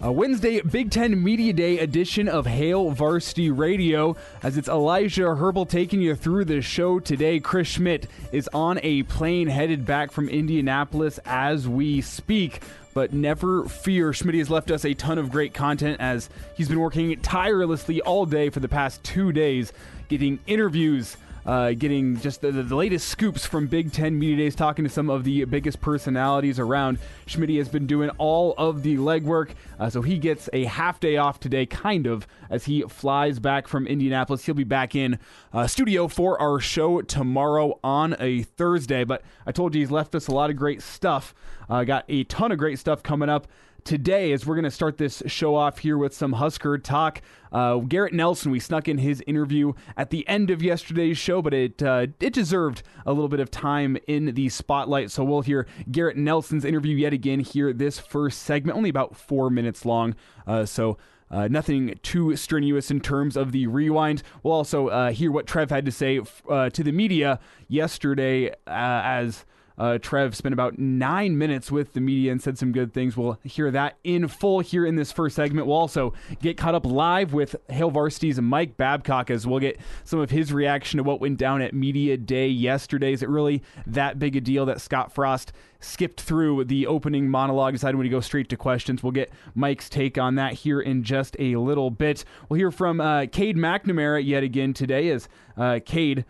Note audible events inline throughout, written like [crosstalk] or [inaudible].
a Wednesday Big Ten Media Day edition of Hail Varsity Radio. As it's Elijah Herbal taking you through the show today. Chris Schmitz is on a plane headed back from Indianapolis as we speak. But never fear, Schmitz has left us a ton of great content as he's been working tirelessly all day for the past two days, getting interviews uh, getting just the, the, latest scoops from Big Ten Media Days, talking to some of the biggest personalities around. Schmitz has been doing all of the legwork, uh, so he gets a half day off today, kind of, as he flies back from Indianapolis. He'll be back in uh, studio for our show tomorrow on a Thursday. But I told you he's left us a lot of great stuff. Uh, got a ton of great stuff coming up today as we're going to start this show off here with some Husker talk. Uh, Garrett Nelson, we snuck in his interview at the end of yesterday's show, but it uh, it deserved a little bit of time in the spotlight. So we'll hear Garrett Nelson's interview yet again here. This first segment, only about four minutes long. Uh, so. Uh, nothing too strenuous in terms of the rewind. We'll also uh, hear what Trev had to say uh, to the media yesterday uh, as uh, Trev spent about nine minutes with the media and said some good things. We'll hear that in full here in this first segment. We'll also get caught up live with Hail Varsity's Mike Babcock as we'll get some of his reaction to what went down at Media Day yesterday. Is it really that big a deal that Scott Frost skipped through the opening monologue, decided to go straight to questions? We'll get Mike's take on that here in just a little bit. We'll hear from uh, Cade McNamara yet again today as uh, Cade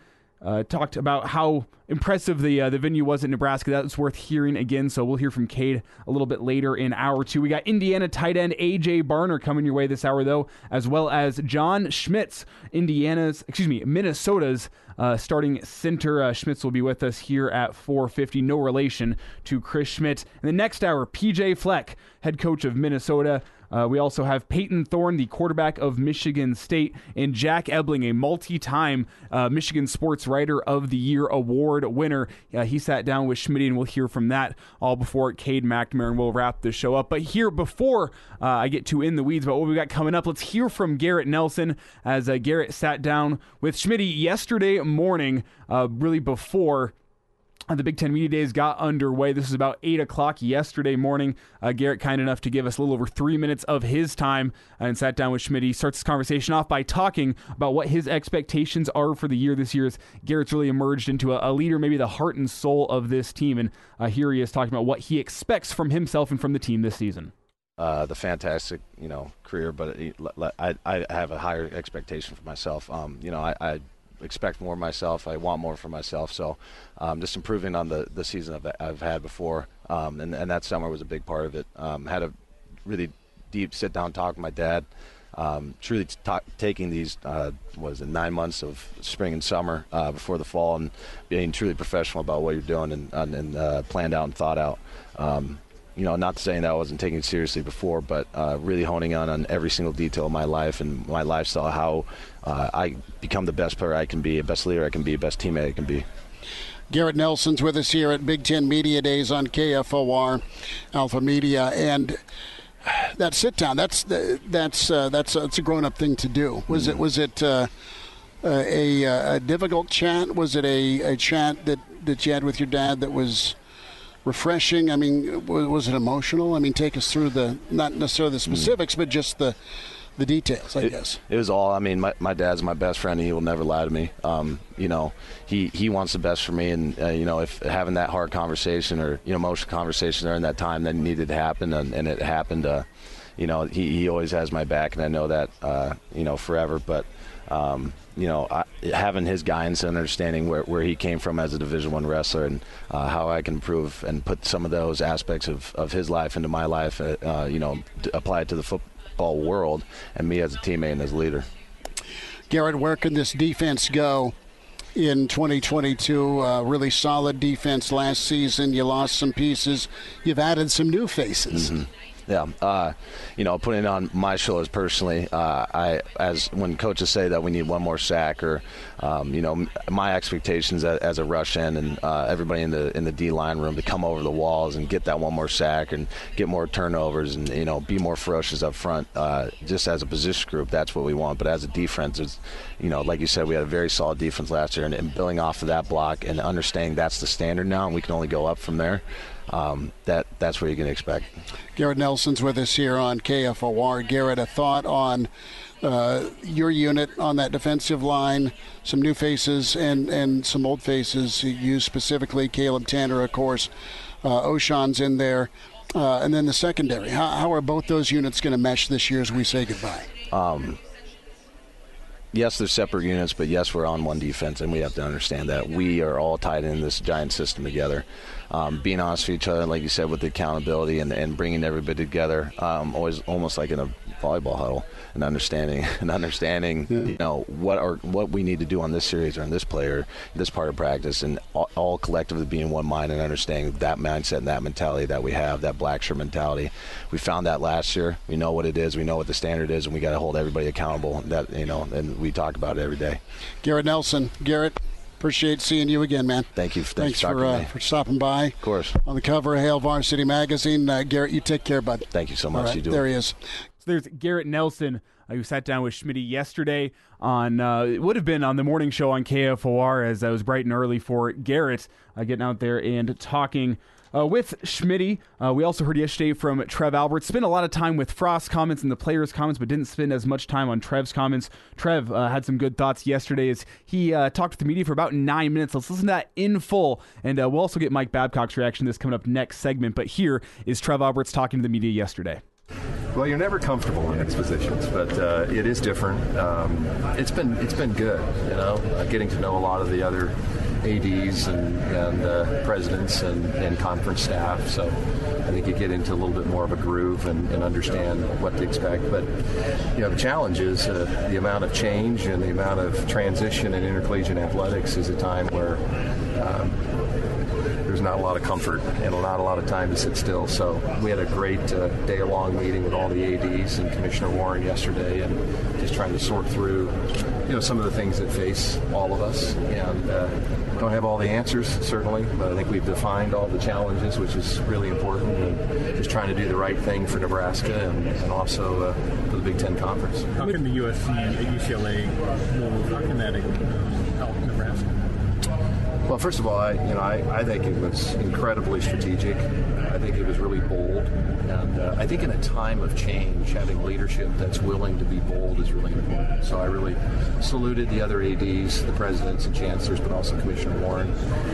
uh, talked about how impressive the uh, the venue was in Nebraska. That's worth hearing again. So we'll hear from Cade a little bit later in hour two. We got Indiana tight end AJ Barner coming your way this hour though, as well as John Schmitz, Indiana's excuse me Minnesota's uh, starting center. Uh, Schmitz will be with us here at 4:50. No relation to Chris Schmitz. In the next hour, PJ Fleck, head coach of Minnesota. Uh, we also have Payton Thorne, the quarterback of Michigan State, and Jack Ebling, a multi time uh, Michigan Sports Writer of the Year award winner. Uh, he sat down with Schmitz, and we'll hear from that all before Cade McNamara, we'll wrap the show up. But here, before uh, I get too in the weeds about what we got coming up, let's hear from Garrett Nelson as uh, Garrett sat down with Schmitz yesterday morning, uh, really before the Big Ten Media Days got underway. This is about 8 o'clock yesterday morning. Uh, Garrett, kind enough to give us a little over three minutes of his time and sat down with Schmitz. He starts this conversation off by talking about what his expectations are for the year this year. As Garrett's really emerged into a, a leader, maybe the heart and soul of this team. And uh, here he is talking about what he expects from himself and from the team this season. Uh, the fantastic, you know, career, but I, I have a higher expectation for myself. Um, you know, I, I expect more myself. I want more for myself. So um, just improving on the, the season I've, I've had before. Um, and, and that summer was a big part of it. Um, had a really deep sit down talk with my dad. Um, truly t- taking these uh, was it nine months of spring and summer uh, before the fall and being truly professional about what you're doing and, and uh, planned out and thought out. Um, you know, not saying that I wasn't taking it seriously before, but uh, really honing on on every single detail of my life and my lifestyle, how uh, I become the best player I can be, the best leader I can be, the best teammate I can be. Garrett Nelson's with us here at Big Ten Media Days on KFOR Alpha Media, and that sit down that's that's uh, that's that's a grown up thing to do. Was it was it uh, a, a, difficult chat? Was it a, a chat that that you had with your dad that was refreshing? I mean, was it emotional? I mean, take us through the not necessarily the hmm. specifics, mm. but just the the details, I it, guess. It was all. I mean, my, my dad's my best friend, and he will never lie to me. Um, you know, he, he wants the best for me, and uh, you know, if having that hard conversation or you know, emotional conversation during that time that needed to happen, and, and it happened. Uh, you know, he, he always has my back, and I know that, uh, you know, forever. But um, you know, I, having his guidance and understanding where, where he came from as a Division One wrestler and uh, how I can improve and put some of those aspects of, of his life into my life, uh, uh you know, apply it to the football world and me as a teammate and as a leader. Garrett, where can this defense go in 2022? Uh, really solid defense last season. You lost some pieces. You've added some new faces. Mm-hmm. Yeah, uh, you know, putting on my shoulders personally, uh, I as when coaches say that we need one more sack, or um, you know, my expectations as, as a rush end and uh, everybody in the in the D line room to come over the walls and get that one more sack and get more turnovers and you know be more ferocious up front. Uh, just as a position group, that's what we want. But as a defense, it's, you know, like you said, we had a very solid defense last year, and, and building off of that block and understanding that's the standard now, and we can only go up from there um, that that's what you can expect. Garrett Nelson's with us here on KFOR. Garrett, a thought on uh, your unit on that defensive line, some new faces and, and some old faces. You specifically, Caleb Tannor, of course. Uh, Ochaun's in there. Uh, and then the secondary. How, how are both those units going to mesh this year as we say goodbye? Um, yes, they're separate units, but yes, we're on one defense, and we have to understand that. We are all tied in this giant system together. Um, being honest with each other, like you said, with the accountability and, and bringing everybody together, um, always almost like in a volleyball huddle, and understanding [laughs] and understanding, yeah. you know, what are what we need to do on this series or on this player, this part of practice, and all, all collectively being one mind and understanding that mindset and that mentality that we have, that black shirt mentality. We found that last year. We know what it is. We know what the standard is, and we got to hold everybody accountable. That you know, and we talk about it every day. Garrett Nelson, Garrett, Appreciate seeing you again, man. Thank you. Thanks, Thanks for uh, for stopping by. Of course. On the cover of Hail Varsity Magazine, uh, Garrett, you take care, bud. Thank you so much. Right, you do. There he is. So there's Garrett Nelson. Uh, who sat down with Schmitz yesterday on uh, it would have been on the morning show on KFOR as I was bright and early for Garrett uh, getting out there and talking uh, with Schmitz. Uh, we also heard yesterday from Trev Alberts. Spent a lot of time with Frost comments and the players' comments, but didn't spend as much time on Trev's comments. Trev uh, had some good thoughts yesterday as he uh, talked to the media for about nine minutes. Let's listen to that in full, and uh, we'll also get Mike Babcock's reaction to this coming up next segment. But here is Trev Alberts talking to the media yesterday. Well, you're never comfortable in these positions, but uh, it is different. Um, it's been it's been good, you know, uh, getting to know a lot of the other ads and, and uh, presidents and, and, conference staff. So I think you get into a little bit more of a groove and, and understand what to expect. But you know, the challenge is uh, the amount of change and the amount of transition in intercollegiate athletics is a time where. Um, there's not a lot of comfort and not a lot of time to sit still. So we had a great uh, day-long meeting with all the ads and Commissioner Warren yesterday, and just trying to sort through, you know, some of the things that face all of us. And uh, don't have all the answers certainly, but I think we've defined all the challenges, which is really important. And just trying to do the right thing for Nebraska and, and also uh, for the Big Ten Conference. How can the USC and UCLA? How can that? Well, first of all, I, you know, I, I think it was incredibly strategic. I think it was really bold, and uh, I think in a time of change, having leadership that's willing to be bold is really important. So I really saluted the other ads, the presidents and chancellors, but also Commissioner Warren.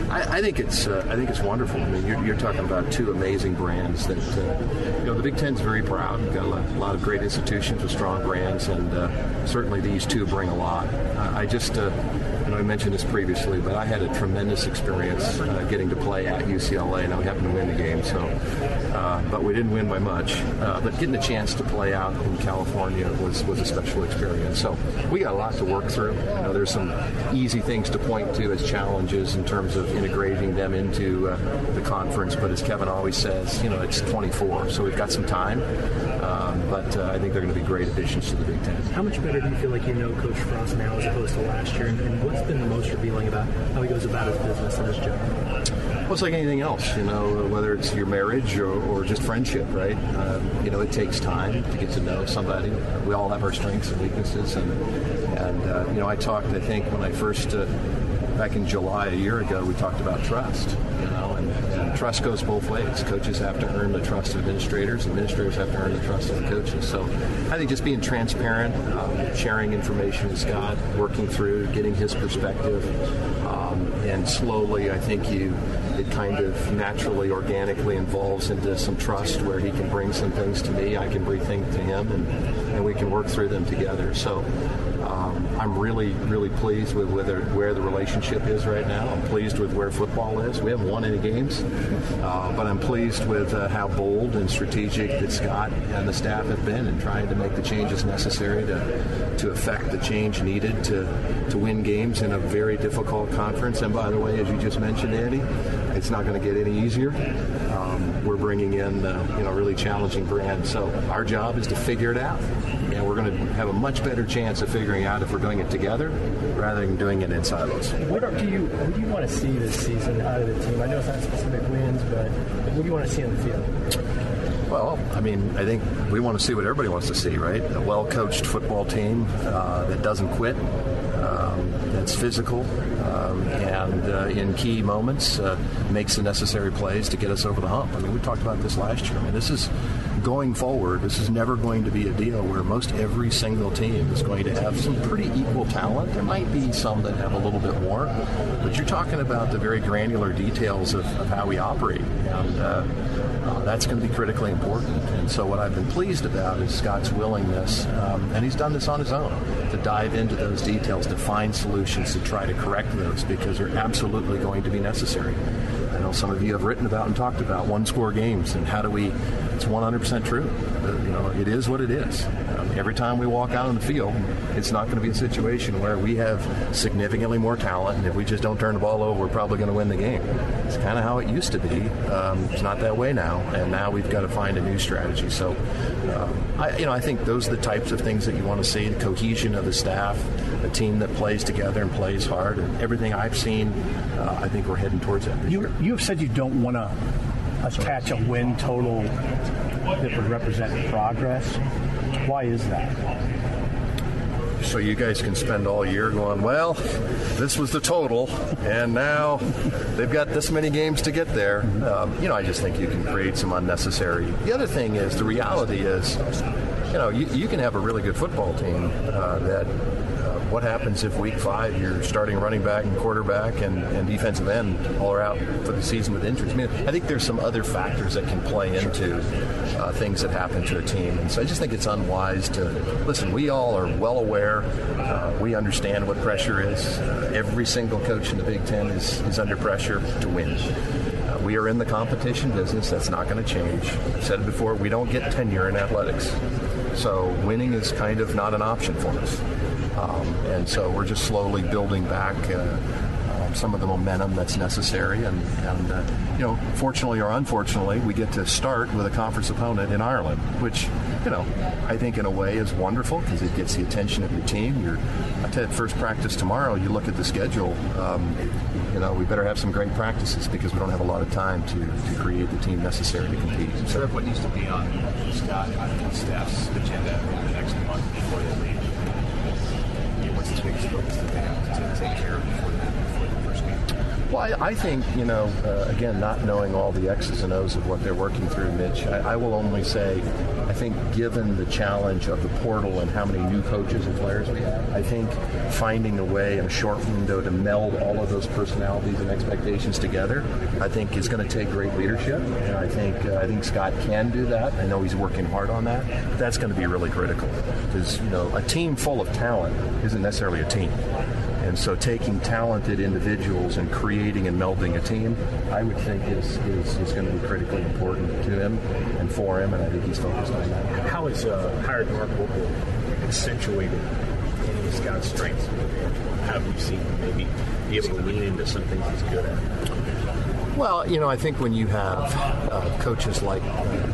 I, I think it's uh, I think it's wonderful. I mean, you're, you're, talking about two amazing brands that uh, you know the Big Ten's very proud. We've got a lot, a lot of great institutions with strong brands, and uh, certainly these two bring a lot. I just uh, know I mentioned this previously, but I had a tremendous experience uh, getting to play at UCLA. and we happened to win the game, so uh, but we didn't win by much. Uh, but getting a chance to play out in California was was a special experience. So we got a lot to work through. You know, there's some easy things to point to as challenges in terms of integrating them into uh, the conference. But as Kevin always says, you know, it's 24, so we've got some time. Um, but uh, I think they're going to be great additions to the Big Ten. How much better do you feel like you know Coach Frost now as opposed to last year? And, and what's been the most revealing about how he goes about his business and his job? Well, it's like anything else, you know, whether it's your marriage or, or just friendship, right? Um, you know, it takes time to get to know somebody. We all have our strengths and weaknesses, and and uh, you know, I talked. I think when I first uh, back in July a year ago, we talked about trust, you know, And, and trust goes both ways. Coaches have to earn the trust of administrators. Administrators have to earn the trust of the coaches. So I think just being transparent, um, sharing information with Scott, working through, getting his perspective, um, and slowly, I think you it kind of naturally, organically involves into some trust where he can bring some things to me, I can bring things to him, and, and we can work through them together. So I'm really, really pleased with where the relationship is right now. I'm pleased with where football is. We haven't won any games, uh, but I'm pleased with uh, how bold and strategic that Scott and the staff have been in trying to make the changes necessary to, to affect the change needed to, to win games in a very difficult conference. And by the way, as you just mentioned, Andy, it's not going to get any easier. Um, we're bringing in, uh, you know, really challenging brand. So our job is to figure it out. And we're going to have a much better chance of figuring out if we're doing it together rather than doing it in silos. What do you what do you want to see this season out of the team? I know it's not specific wins, but what do you want to see on the field? Well, I mean, I think we want to see what everybody wants to see, right? A well-coached football team uh, that doesn't quit, um, that's physical, um, and uh, in key moments uh, makes the necessary plays to get us over the hump. I mean, we talked about this last year. I mean, this is going forward. This is never going to be a deal where most every single team is going to have some pretty equal talent. There might be some that have a little bit more, but you're talking about the very granular details of, of how we operate, and uh, uh, that's going to be critically important. And so, what I've been pleased about is Scott's willingness, um, and he's done this on his own, to dive into those details, to find solutions to try to correct those because they're absolutely going to be necessary. I know some of you have written about and talked about one score games and how do we, it's 100% true. Uh, you know, it is what it is. Um, every time we walk out on the field, it's not going to be a situation where we have significantly more talent and if we just don't turn the ball over, we're probably going to win the game. It's kind of how it used to be. Um, it's not that way now, and now we've got to find a new strategy. So, um, I, you know, I think those are the types of things that you want to see: the cohesion of the staff, a team that plays together and plays hard, and everything I've seen. Uh, I think we're heading towards that. You, year. you have said you don't want to attach a win total that would represent progress. Why is that? So you guys can spend all year going, well, this was the total, and now they've got this many games to get there. Um, you know, I just think you can create some unnecessary. The other thing is, the reality is, you know, you, you can have a really good football team uh, that. What happens if week five you're starting running back and quarterback and, and defensive end all are out for the season with injuries? I mean, I think there's some other factors that can play into uh, things that happen to a team. And so I just think it's unwise to listen. We all are well aware. Uh, we understand what pressure is. Every single coach in the Big Ten is, is under pressure to win. Uh, we are in the competition business. That's not going to change. I've said it before. We don't get tenure in athletics. So winning is kind of not an option for us. Um, and so we're just slowly building back uh, um, some of the momentum that's necessary. And, and uh, you know, fortunately or unfortunately, we get to start with a conference opponent in Ireland, which, you know, I think in a way is wonderful because it gets the attention of your team. You're, I first practice tomorrow, you look at the schedule, um, you know, we better have some great practices because we don't have a lot of time to, to create the team necessary to compete. So what needs to be on Scott and staff's agenda over the next month before they leave? You know, What's the biggest focus that they have to take care of before the, before the first game? Well, I, think, you know, uh, again, not knowing all the X's and O's of what they're working through, Mitch, I, I will only say, I think given the challenge of the portal and how many new coaches and players we have, I think finding a way in a short window to meld all of those personalities and expectations together, I think is going to take great leadership. And I think, uh, I think Scott can do that. I know he's working hard on that. But that's going to be really critical because, you know, a team full of talent isn't necessarily a team. And so taking talented individuals and creating and melding a team, I would think is, is, is going to be critically important to him and for him, and I think he's focused on that. How is uh, hired Mark Whipple accentuated any of Scott's strengths? How have you seen him maybe be able to lean into some things he's good at? Well, you know, I think when you have uh, coaches like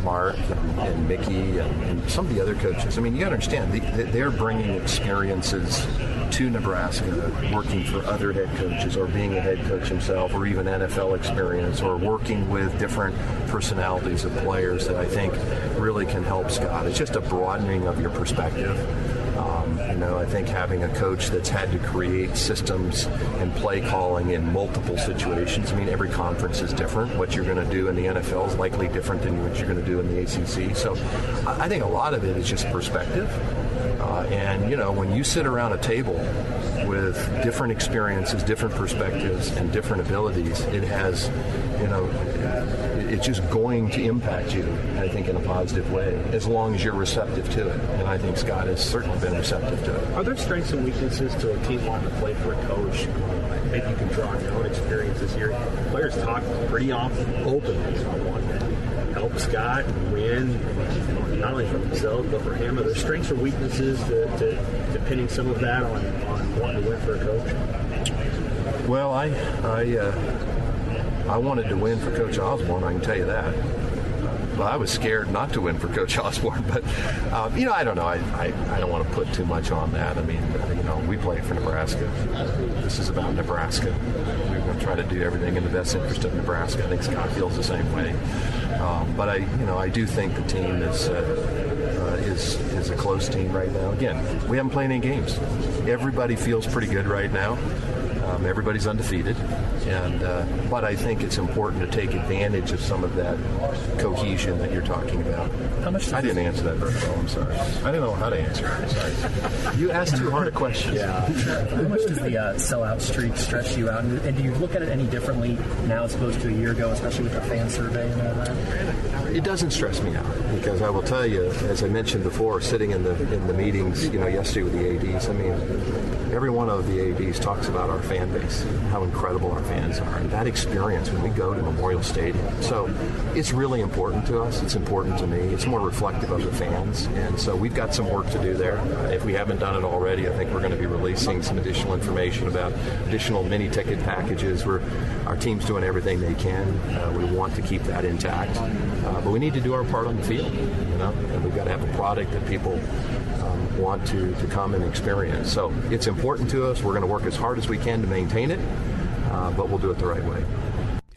Mark and, and Mickey and, and some of the other coaches, I mean, you got to understand, they, they're bringing experiences to Nebraska, working for other head coaches or being a head coach himself or even NFL experience or working with different personalities of players that I think really can help Scott. It's just a broadening of your perspective. Um, you know, I think having a coach that's had to create systems and play calling in multiple situations. I mean, every conference is different. What you're going to do in the NFL is likely different than what you're going to do in the ACC. So I think a lot of it is just perspective. Uh, and, you know, when you sit around a table with different experiences, different perspectives, and different abilities, it has, you know, it's just going to impact you, I think, in a positive way, as long as you're receptive to it. And I think Scott has certainly been receptive to it. Are there strengths and weaknesses to a team wanting to play for a coach? Maybe you can draw on your own experiences here. Players talk pretty often openly on wanting to help Scott win, not only for themselves, but for him. Are there strengths or weaknesses to, to, to pinning some of that on, on wanting to win for a coach? Well, I, I, uh, I wanted to win for Coach Osborne. I can tell you that. Well, I was scared not to win for Coach [laughs] Osborne, but um, you know, I don't know. I, I, I, don't want to put too much on that. I mean, you know, we play for Nebraska. This is about Nebraska. To try to do everything in the best interest of Nebraska. I think Scott feels the same way. Um, but I, you know, I do think the team is. Uh, uh, is is a close team right now. Again, we haven't played any games. Everybody feels pretty good right now. Um, everybody's undefeated, and uh, but I think it's important to take advantage of some of that cohesion that you're talking about. How much? I didn't answer that very well. I'm sorry. I didn't know how to answer. it. sorry. You asked too hard a question. Yeah. How much does the uh, sellout streak stress you out? And, and do you look at it any differently now as opposed to a year ago, especially with the fan survey and all that? It doesn't stress me out because I will tell you, as I mentioned before, sitting in the in the meetings, you know, yesterday with the ads. I mean, every one of the ads talks about our fan base, how incredible our fans are, and that experience when we go to Memorial Stadium. So it's really important to us. It's important to me. It's more reflective of the fans, and so we've got some work to do there. If we haven't done it already, I think we're going to be releasing some additional information about additional mini ticket packages. Where our team's doing everything they can. Uh, we want to keep that intact, uh, but we need to do our part on the field. You know, and we've got to have a product that people want to, to come and experience. So it's important to us. We're going to work as hard as we can to maintain it, uh, but we'll do it the right way.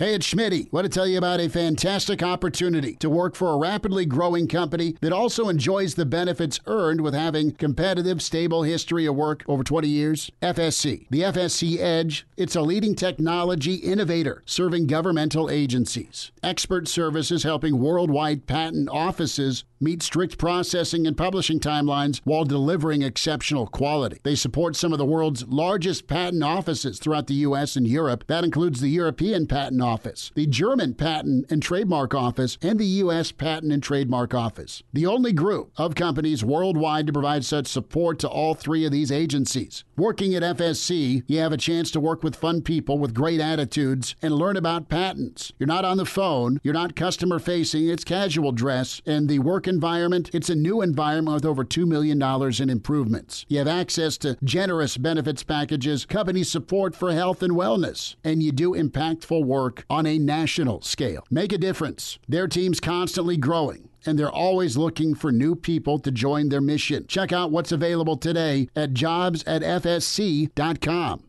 Hey, it's Schmitty. Want to tell you about a fantastic opportunity to work for a rapidly growing company that also enjoys the benefits earned with having competitive, stable history of work over 20 years. FSC. The FSC Edge. It's a leading technology innovator serving governmental agencies. Expert services helping worldwide patent offices meet strict processing and publishing timelines while delivering exceptional quality. They support some of the world's largest patent offices throughout the U.S. and Europe. That includes the European Patent Office, the German Patent and Trademark Office, and the U.S. Patent and Trademark Office. The only group of companies worldwide to provide such support to all three of these agencies. Working at FSC, you have a chance to work with fun people with great attitudes and learn about patents. You're not on the phone, you're not customer facing, it's casual dress, and the work environment, it's a new environment with over $2 million in improvements. You have access to generous benefits packages, company support for health and wellness, and you do impactful work on a national scale. Make a difference. Their team's constantly growing and they're always looking for new people to join their mission. Check out what's available today at jobs at fsc.com.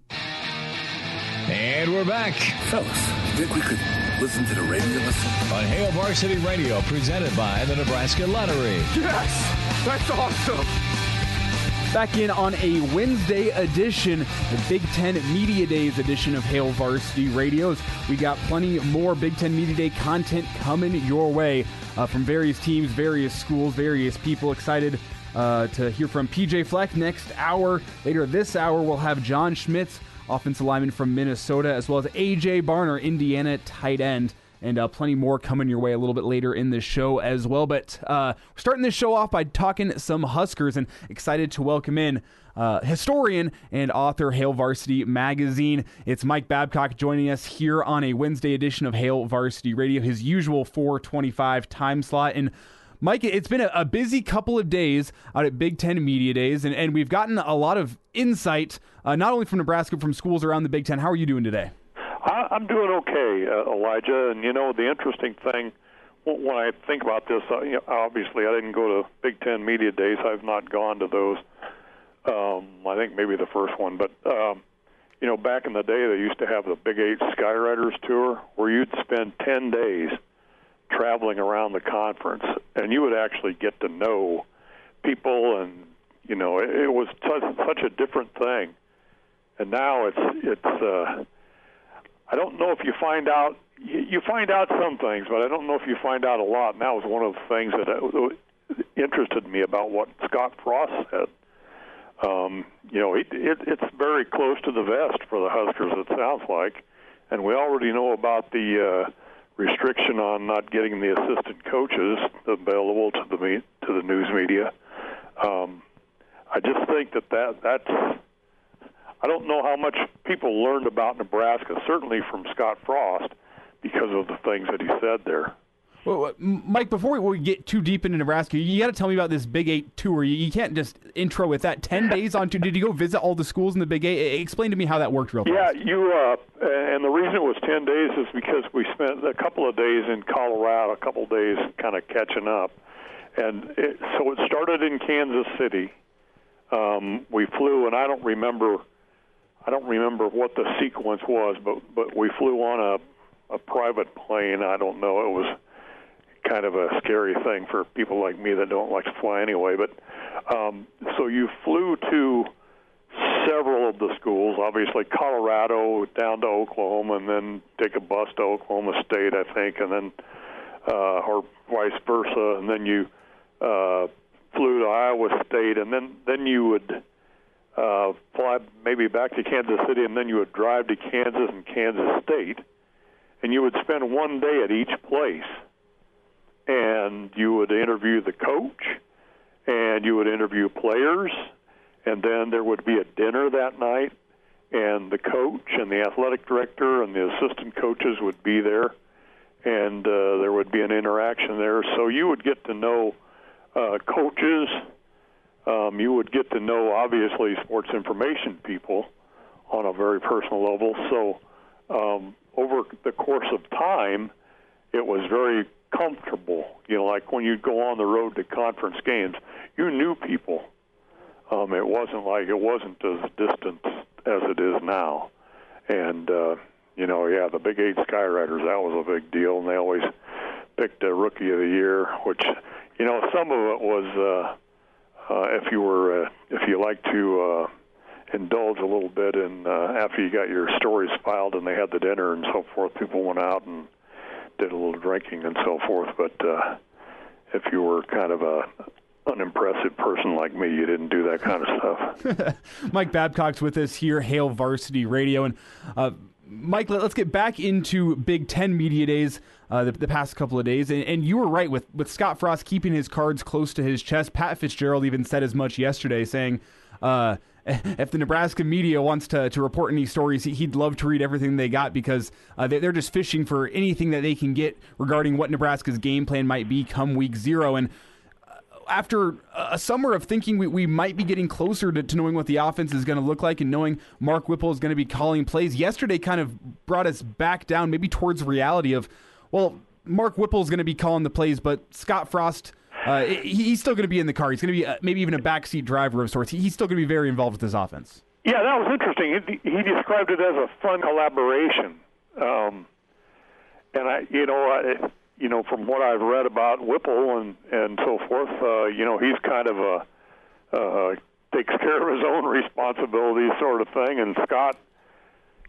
And we're back. Fellas, think we could listen to the radio listen? On Hail Varsity Radio, presented by the Nebraska Lottery. Yes! That's awesome! Back in on a Wednesday edition, the Big Ten Media Days edition of Hail Varsity Radios. We got plenty more Big Ten Media Day content coming your way uh, from various teams, various schools, various people. Excited uh, to hear from PJ Fleck next hour. Later this hour, we'll have John Schmitz, offensive lineman from Minnesota, as well as AJ Barner, Indiana tight end and uh, plenty more coming your way a little bit later in the show as well. But uh, starting this show off by talking some Huskers and excited to welcome in uh, historian and author Hail Varsity Magazine. It's Mike Babcock joining us here on a Wednesday edition of Hail Varsity Radio, his usual 425 time slot. And Mike, it's been a, a, busy couple of days out at Big Ten Media Days, and, and we've gotten a lot of insight, uh, not only from Nebraska, from schools around the Big Ten. How are you doing today? I, I'm doing okay, uh, Elijah. And you know, the interesting thing when I think about this, uh, you know, obviously I didn't go to Big Ten media days. I've not gone to those. Um, I think maybe the first one, but um, you know, back in the day, they used to have the Big Eight Skywriters tour, where you'd spend ten days traveling around the conference, and you would actually get to know people, and you know, it, it was such, such a different thing. And now it's it's. Uh, I don't know if you find out. You, you find out some things, but I don't know if you find out a lot. And that was one of the things that uh, interested me about what Scott Frost said. Um, you know, it, it, it's very close to the vest for the Huskers. It sounds like, and we already know about the uh, restriction on not getting the assistant coaches available to the me- to the news media. Um, I just think that, that that's. I don't know how much people learned about Nebraska, certainly from Scott Frost, because of the things that he said there. Well, Mike, before we get too deep into Nebraska, you got to tell me about this Big Eight tour. You can't just intro with that. Ten [laughs] days on tour. Did you go visit all the schools in the Big Eight? Explain to me how that worked, real fast. Yeah, you. Uh, and the reason it was ten days is because we spent a couple of days in Colorado, a couple of days kind of catching up, and it, so it started in Kansas City. Um, we flew, and I don't remember. I don't remember what the sequence was, but but we flew on a a private plane. I don't know. It was kind of a scary thing for people like me that don't like to fly anyway. But um, so you flew to several of the schools, obviously Colorado down to Oklahoma, and then take a bus to Oklahoma State, I think, and then uh, or vice versa, and then you uh, flew to Iowa State, and then then you would uh, fly maybe back to Kansas City, and then you would drive to Kansas and Kansas State, and you would spend one day at each place and you would interview the coach and you would interview players and then there would be a dinner that night and the coach and the athletic director and the assistant coaches would be there and uh, there would be an interaction there. So you would get to know uh, coaches. Um, you would get to know obviously sports information people on a very personal level. So um, over the course of time it was very comfortable. You know, like when you'd go on the road to conference games, you knew people. Um, it wasn't like it wasn't as distant as it is now. And uh, you know, yeah, the Big Eight Skywriters that was a big deal, and they always picked a Rookie of the Year, which you know some of it was uh, uh, if you were uh, if you like to. Uh, indulge a little bit and uh, after you got your stories filed and they had the dinner and so forth people went out and did a little drinking and so forth. But uh, if you were kind of a unimpressive person like me, you didn't do that kind of stuff. [laughs] Mike Babcock's with us here, Hail Varsity Radio, and uh, Mike, let's get back into Big Ten media days. Uh, the, the, past couple of days, and, and, you were right with with Scott Frost keeping his cards close to his chest. Pat Fitzgerald even said as much yesterday, saying. Uh, if the Nebraska media wants to, to report any stories, he'd love to read everything they got because uh, they're just fishing for anything that they can get regarding what Nebraska's game plan might be come week zero. And uh, after a summer of thinking we, we might be getting closer to, to knowing what the offense is going to look like and knowing Mark Whipple is going to be calling plays, yesterday kind of brought us back down, maybe towards reality of, well, Mark Whipple is going to be calling the plays, but Scott Frost uh, he's still going to be in the car. He's going to be uh, maybe even a backseat driver of sorts. He's still going to be very involved with this offense. Yeah, that was interesting. He, described it as a fun collaboration, um, and I, you know, I, you know, from what I've read about Whipple and and so forth, uh, you know, he's kind of a uh, takes care of his own responsibilities, sort of thing. And Scott,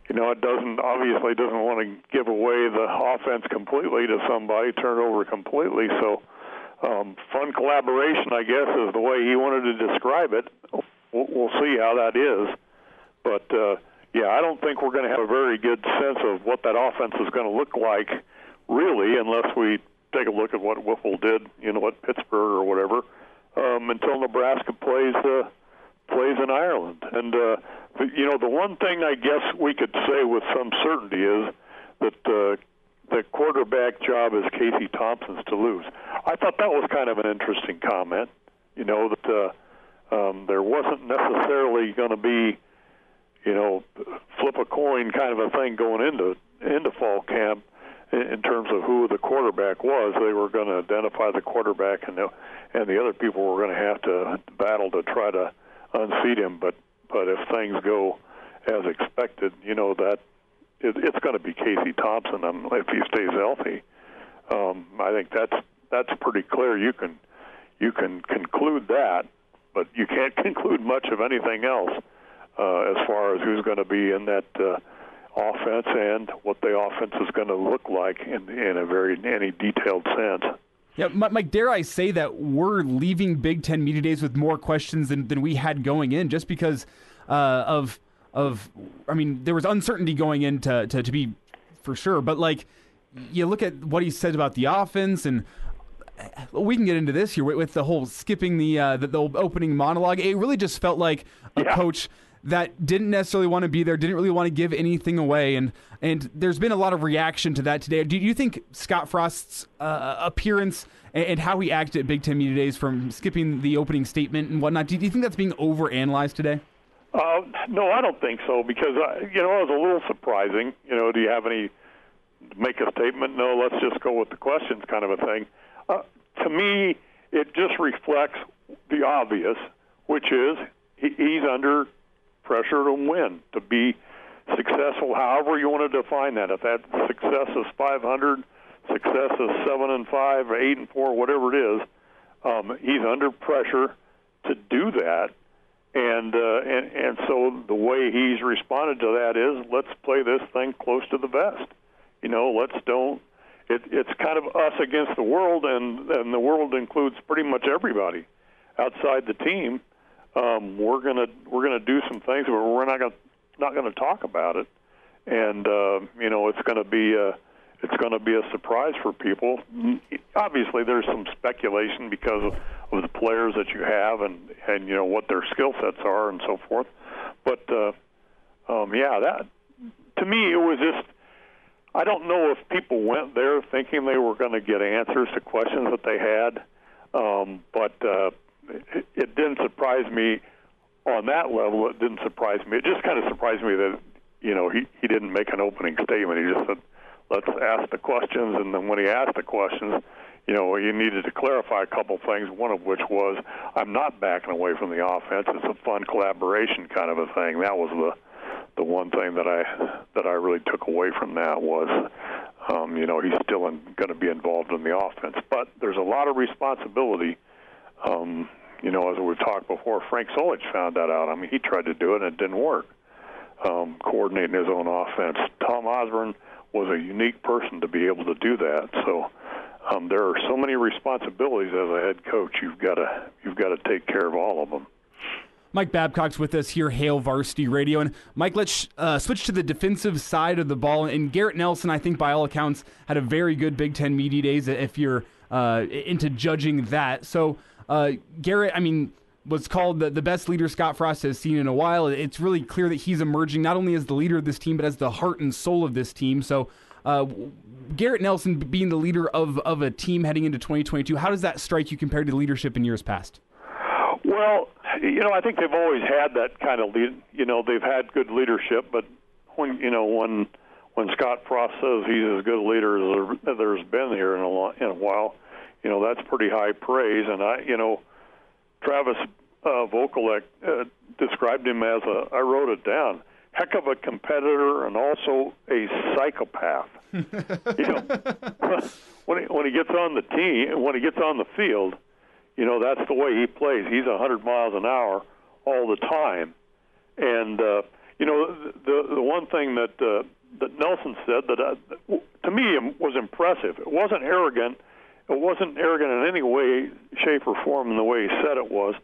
you know, it doesn't obviously doesn't want to give away the offense completely to somebody, turn it over completely. So um, fun collaboration, I guess, is the way he wanted to describe it. We'll, we'll see how that is, but uh, yeah, I don't think we're going to have a very good sense of what that offense is going to look like, really, unless we take a look at what Whipple did, you know, at Pittsburgh or whatever, um, until Nebraska plays uh, plays in Ireland. And uh, you know, the one thing I guess we could say with some certainty is that uh, the quarterback job is Casey Thompson's to lose. I thought that was kind of an interesting comment. You know that uh, um, there wasn't necessarily going to be, you know, flip a coin kind of a thing going into into fall camp in, in terms of who the quarterback was. They were going to identify the quarterback, and the, and the other people were going to have to battle to try to unseat him. But but if things go as expected, you know that it, it's going to be Casey Thompson um, if he stays healthy. Um, I think that's that's pretty clear. You can you can conclude that, but you can't [laughs] conclude much of anything else uh, as far as who's going to be in that uh, offense and what the offense is going to look like in in a very any detailed sense. Yeah, Mike, dare I say that we're leaving Big Ten Media Days with more questions than, than we had going in just because uh, of, of, I mean, there was uncertainty going in to, to, to be for sure, but like, you look at what he said about the offense and we can get into this here with, with the whole skipping the, uh, the, the opening monologue. It really just felt like a yeah. coach that didn't necessarily want to be there, didn't really want to give anything away, and and there's been a lot of reaction to that today. Do you think Scott Frost's uh, appearance and, and, how he acted at Big Ten Media Days, from skipping the opening statement and whatnot, do you think that's being overanalyzed today? Uh, no, I don't think so because uh, you know it was a little surprising. You know, do you have any make a statement? No, let's just go with the questions, kind of a thing. Uh, to me, it just reflects the obvious, which is he, he's under pressure to win, to be successful, however you want to define that. If that success is 500, success is seven and five, or eight and four, whatever it is, um, he's under pressure to do that. And, uh, and and so the way he's responded to that is let's play this thing close to the vest. You know, let's don't. It, it's kind of us against the world, and and the world includes pretty much everybody outside the team um, we're gonna we're gonna do some things but we're not gonna not gonna talk about it, and uh, you know it's gonna be a it's going to be a surprise for people. Obviously, there's some speculation because of, of the players that you have and and you know what their skill sets are and so forth. But uh, um, yeah, that to me it was just. I don't know if people went there thinking they were going to get answers to questions that they had, um, but uh, it, it didn't surprise me on that level. It didn't surprise me. It just kind of surprised me that you know he he didn't make an opening statement. He just said, "Let's ask the questions," and then when he asked the questions, you know, he needed to clarify a couple things. One of which was, "I'm not backing away from the offense. It's a fun collaboration kind of a thing." That was the the one thing that I that I really took away from that was, um, you know, he's still going to be involved in the offense, but there's a lot of responsibility um, you know, as we've talked before, Frank Solich found that out. I mean, he tried to do it and it didn't work. Um, coordinating his own offense. Tom Osborne was a unique person to be able to do that. So um, there are so many responsibilities as a head coach. You've got to you've got to take care of all of them. Mike Babcock's with us here, Hail Varsity Radio. And Mike, let's uh, switch to the defensive side of the ball. And Garrett Nelson, I think, by all accounts, had a very good Big Ten Media Days. If you're uh, into judging that, so uh, Garrett, I mean, was called the, the best leader Scott Frost has seen in a while. It's really clear that he's emerging not only as the leader of this team, but as the heart and soul of this team. So, uh, Garrett Nelson being the leader of, of a team heading into 2022, how does that strike you compared to leadership in years past? Well, you know, I think they've always had that kind of lead. You know, they've had good leadership, but when you know when when Scott Frost says he's as good a leader as there's been here in a long, in a while, you know that's pretty high praise. And I, you know, Travis uh, Vokolek uh, described him as a. I wrote it down. Heck of a competitor and also a psychopath. [laughs] you know, [laughs] when he, when he gets on the team, when he gets on the field, you know that's the way he plays. He's a hundred miles an hour all the time, and uh, you know the the one thing that uh, that Nelson said that uh, to me was impressive. It wasn't arrogant it wasn't arrogant in any way, shape, or form in the way he said it was.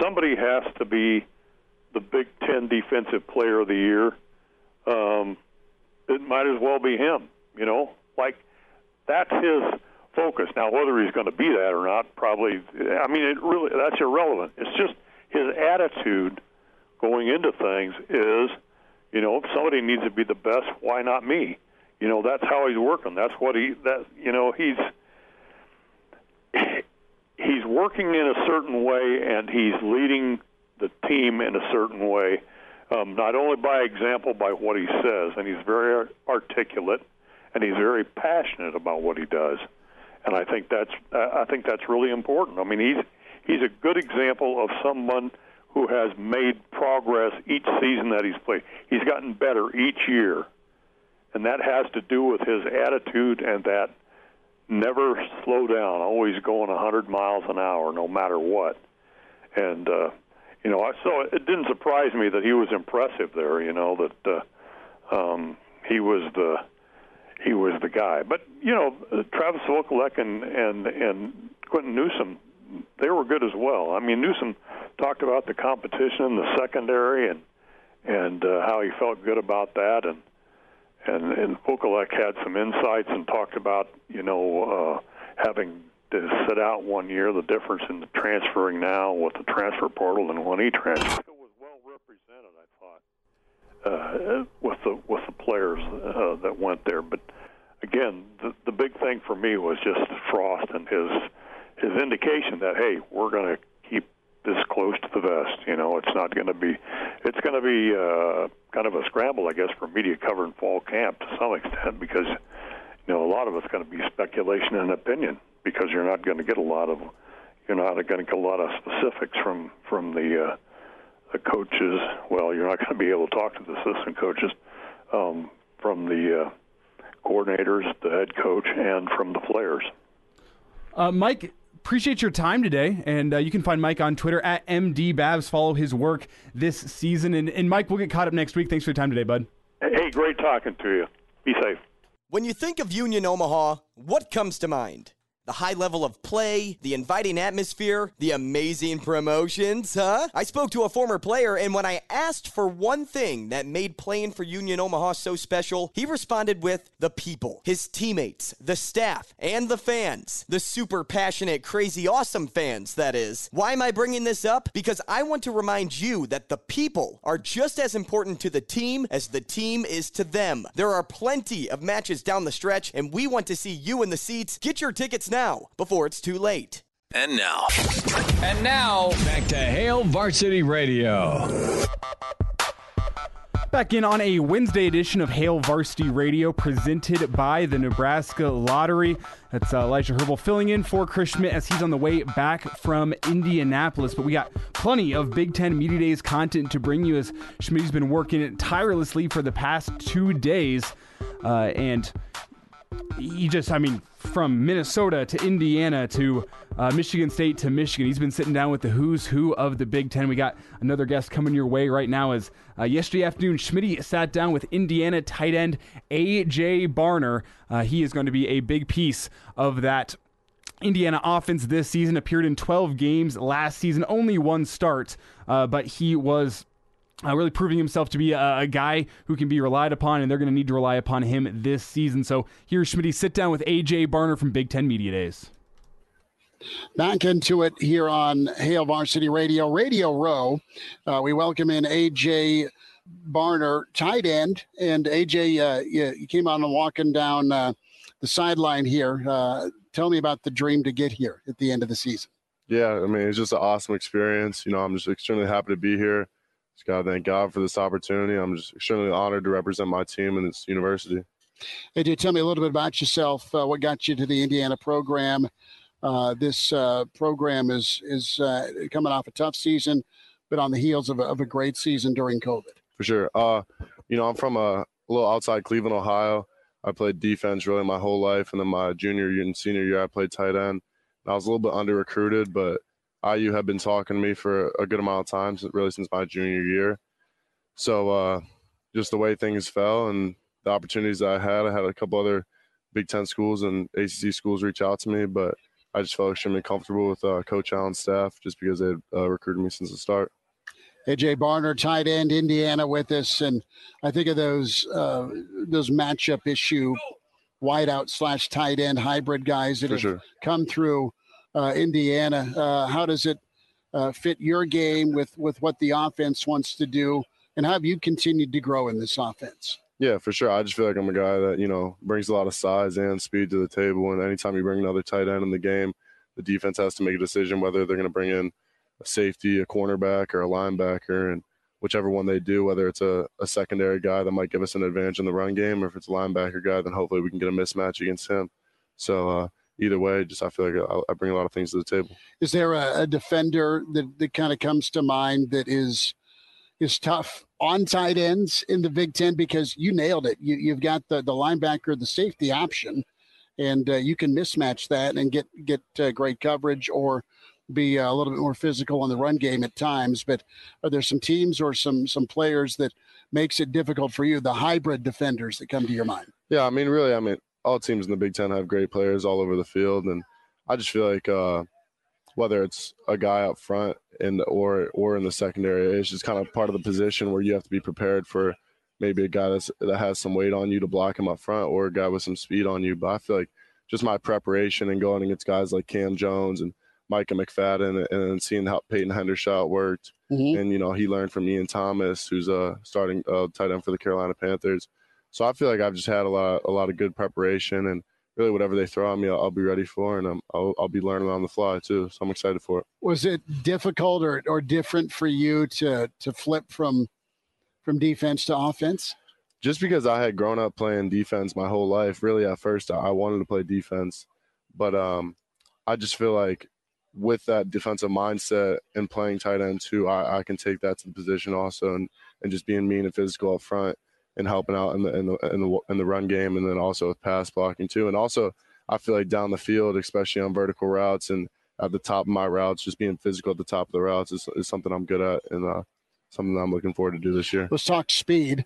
Somebody has to be the Big Ten Defensive Player of the Year. Um, it might as well be him. You know, like that's his focus. Now, whether he's going to be that or not, probably. I mean, it really that's irrelevant. It's just his attitude going into things is, you know, if somebody needs to be the best, why not me? You know, that's how he's working. That's what he that you know he's he's working in a certain way and he's leading the team in a certain way, um, not only by example, by what he says, and he's very articulate and he's very passionate about what he does, and I think that's I think that's really important. I mean, he's he's a good example of someone who has made progress each season that he's played. He's gotten better each year, and that has to do with his attitude and that never slow down, always going 100 miles an hour, no matter what. And uh, you know, I so it didn't surprise me that he was impressive there. You know that uh, um, he was the he was the guy. But you know, Travis Vokolek and and and Quinton Newsome, they were good as well. I mean, Newsome talked about the competition in the secondary and and uh, how he felt good about that, and and and had some insights and talked about you know uh, having to sit out one year, the difference in the transferring now with the transfer portal and when he transferred. It was well represented, I thought, uh, with the with the players uh, that went there. But again, the the big thing for me was just Frost and his his indication that hey, we're going to this close to the vest. You know, it's not going to be it's going to be uh, kind of a scramble, I guess, for media covering fall camp to some [laughs] extent because you know a lot of it's going to be speculation and opinion because you're not going to get a lot of you're not going to get a lot of specifics from from the uh, the coaches. Well, you're not going to be able to talk to the assistant coaches um, from the uh, coordinators, the head coach, and from the players. Uh, Mike, appreciate your time today, and uh, you can find Mike on Twitter at mdbabs. Follow his work this season, and, and Mike, we'll get caught up next week. Thanks for your time today, bud. Hey, great talking to you. Be safe. When you think of Union Omaha, what comes to mind? The high level of play, the inviting atmosphere, the amazing promotions, huh? I spoke to a former player, and when I asked for one thing that made playing for Union Omaha so special, he responded with the people, his teammates, the staff, and the fans. The super passionate, crazy, awesome fans, that is. Why am I bringing this up? Because I want to remind you that the people are just as important to the team as the team is to them. There are plenty of matches down the stretch, and we want to see you in the seats. Get your tickets now now before it's too late. And now. And now, back to Hail Varsity Radio. Back in on a Wednesday edition of Hail Varsity Radio presented by the Nebraska Lottery. That's uh, Elijah Herbal filling in for Chris Schmitz as he's on the way back from Indianapolis. But we got plenty of Big Ten Media Days content to bring you as Schmitz's been working tirelessly for the past two days. Uh, and he just, I mean, from Minnesota to Indiana to uh, Michigan State to Michigan. He's been sitting down with the who's who of the Big Ten. We got another guest coming your way right now. As uh, yesterday afternoon, Schmitz sat down with Indiana tight end A.J. Barner. Uh, he is going to be a big piece of that Indiana offense this season. Appeared in 12 games last season, only one start, uh, but he was uh, really proving himself to be a, a, guy who can be relied upon, and they're going to need to rely upon him this season. So here's Schmitz sit down with AJ Barner from Big Ten Media Days. Back into it here on Hail Varsity Radio, Radio Row. Uh, we welcome in AJ Barner, tight end, and AJ, uh, you, you, came on and walking down uh, the sideline here. Uh, tell me about the dream to get here at the end of the season. Yeah, I mean it's just an awesome experience. You know, I'm just extremely happy to be here just got to thank God for this opportunity. I'm just extremely honored to represent my team and this university. Hey, dude, tell me a little bit about yourself. Uh, what got you to the Indiana program? Uh, this uh, program is is uh, coming off a tough season, but on the heels of a, of a great season during COVID. For sure. Uh, you know, I'm from a, a little outside Cleveland, Ohio. I played defense really my whole life, and then my junior year and senior year, I played tight end. I was a little bit under recruited, but IU had been talking to me for a good amount of time, really since my junior year. So uh, just the way things fell and the opportunities that I had, I had a couple other Big Ten schools and ACC schools reach out to me, but I just felt extremely comfortable with uh, Coach Allen's staff just because they had uh, recruited me since the start. AJ Barner, tight end, Indiana, with us, and I think of those uh, those matchup issue, wideout slash tight end hybrid guys that For have sure. come through Indiana. Uh, how does it uh, fit your game with with what the offense wants to do, and how have you continued to grow in this offense? Yeah, for sure. I just feel like I'm a guy that you know brings a lot of size and speed to the table, and anytime you bring another tight end in the game, the defense has to make a decision whether they're going to bring in a safety, a cornerback, or a linebacker, and whichever one they do, whether it's a, a secondary guy that might give us an advantage in the run game, or if it's a linebacker guy, then hopefully we can get a mismatch against him. So uh, either way, just I feel like I, I bring a lot of things to the table. Is there a, a defender that, that kind of comes to mind that is is tough on tight ends in the Big Ten because you nailed it. You, you've got the the linebacker, the safety option, and uh, you can mismatch that and get get uh, great coverage or be a little bit more physical on the run game at times. But are there some teams or some some players that makes it difficult for you? The hybrid defenders that come to your mind? Yeah, I mean, really, I mean, all teams in the Big Ten have great players all over the field, and I just feel like uh, whether it's a guy up front the, or or in the secondary, it's just kind of part of the position where you have to be prepared for maybe a guy that's, that has some weight on you to block him up front, or a guy with some speed on you. But I feel like just my preparation and going against guys like Cam Jones and Micah McFadden and, seeing how Peyton Hendershot worked. Mm-hmm. And, you know, he learned from Ian Thomas, who's a starting uh, tight end for the Carolina Panthers. So I feel like I've just had a lot, a lot of good preparation and really whatever they throw at me, I'll, I'll be ready for, and I'm, I'll, I'll be learning on the fly too. So I'm excited for it. Was it difficult or, or different for you to to flip from from defense to offense? Just because I had grown up playing defense my whole life, really at first I wanted to play defense, but um, I just feel like with that defensive mindset and playing tight end too, I, I can take that to the position also, and, and just being mean and physical up front and helping out in the in the in the, in the run game, and then also with pass blocking too. And also, I feel like down the field, especially on vertical routes and at the top of my routes, just being physical at the top of the routes is, is something I'm good at and uh, something I'm looking forward to do this year. Let's talk speed.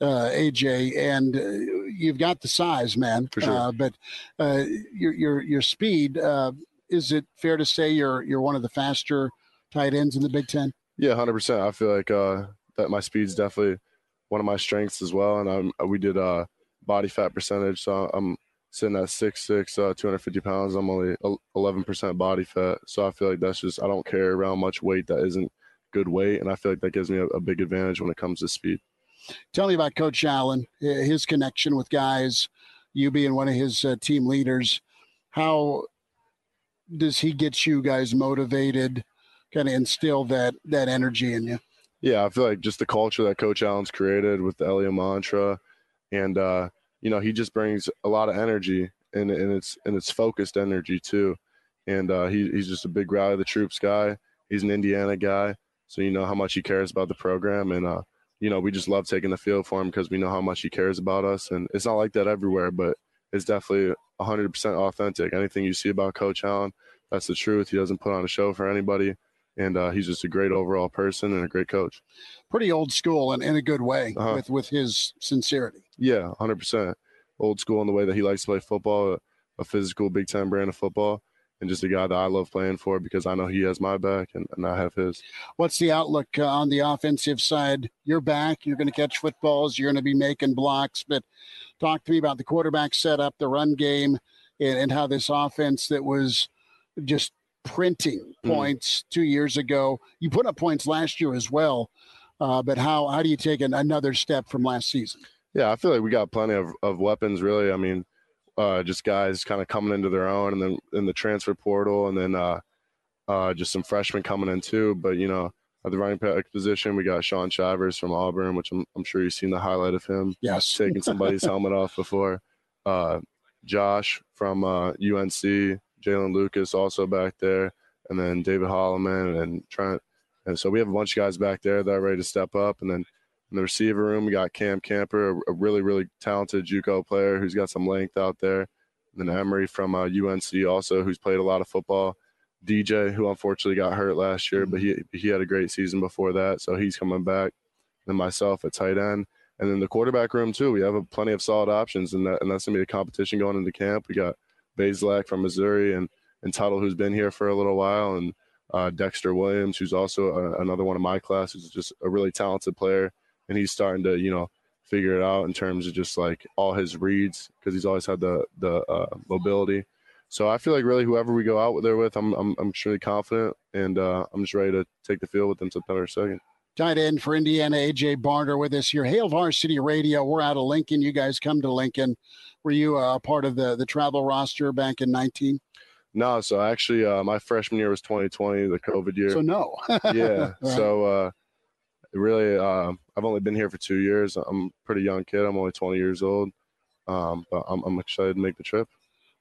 Uh, AJ, and uh, you've got the size, man. For sure. Uh, but uh, your your your speed. Uh, is it fair to say you're you're one of the faster tight ends in the Big Ten? Yeah, hundred percent. I feel like uh, that my speed's definitely one of my strengths as well. And I'm, we did uh, body fat percentage, so I'm sitting at six six, uh, 250 pounds. I'm only 11 percent body fat, so I feel like that's just I don't carry around much weight that isn't good weight, and I feel like that gives me a, a big advantage when it comes to speed. Tell me about Coach Allen, his connection with guys, you being one of his uh, team leaders. How does he get you guys motivated? Kind of instill that that energy in you. Yeah, I feel like just the culture that Coach Allen's created with the Elliott mantra, and uh, you know he just brings a lot of energy and and it's and it's focused energy too, and uh, he, he's just a big rally the troops guy. He's an Indiana guy, so you know how much he cares about the program, and uh, you know we just love taking the field for him because we know how much he cares about us, and it's not like that everywhere, but it's definitely 100% authentic. Anything you see about Coach Allen, that's the truth. He doesn't put on a show for anybody and uh, he's just a great overall person and a great coach. Pretty old school and in a good way uh-huh. with with his sincerity. Yeah, hundred percent old school in the way that he likes to play football, a, a, physical Big Ten brand of football, and just a guy that I love playing for because I know he has my back and, and I have his. What's the outlook uh, on the offensive side? You're back. You're going to catch footballs. You're going to be making blocks. But talk to me about the quarterback setup, the run game, and, and how this offense that was just printing mm. points mm. two years ago. You put up points last year as well. Uh, but how how do you take an, another step from last season? Yeah, I feel like we got plenty of, of weapons. Really, I mean, uh, just guys kind of coming into their own, and then in the transfer portal, and then uh, uh, just some freshmen coming in too. But you know, at the running back position, we got Shaun Shivers from Auburn, which I'm, I'm sure you've seen the highlight of him. Yes, taking somebody's [laughs] helmet off before. Uh, Josh from uh, UNC, Jaylin Lucas also back there, and then David Holloman and Trent. And so we have a bunch of guys back there that are ready to step up. And then in the receiver room, we got Cam Camper, a, really, really talented JUCO player who's got some length out there. And then Emery from uh, UNC also, who's played a lot of football. DJ, who unfortunately got hurt last year, but he he had a great season before that, so he's coming back. And then myself at tight end, and then the quarterback room too. We have a, plenty of solid options, and that and that's gonna be a competition going into camp. We got Bazelak from Missouri and and Tuttle, who's been here for a little while, and uh, Dexter Williams, who's also a, another one of my class, who's just a really talented player, and he's starting to you know figure it out in terms of just like all his reads because he's always had the the uh, mobility. So I feel like really whoever we go out there with, I'm I'm, I'm extremely confident, and uh, I'm just ready to take the field with them September second. Tight end for Indiana, AJ Barner with us here. Hail Varsity Radio. We're out of Lincoln. You guys come to Lincoln. Were you a uh, part of the the travel roster back in 19? No, so actually, uh, my freshman year was 2020, the COVID year. So no. [laughs] yeah. [laughs] right. So uh, really, uh, I've only been here for two years. I'm a pretty young kid. I'm only 20 years old, um, but I'm, I'm excited to make the trip.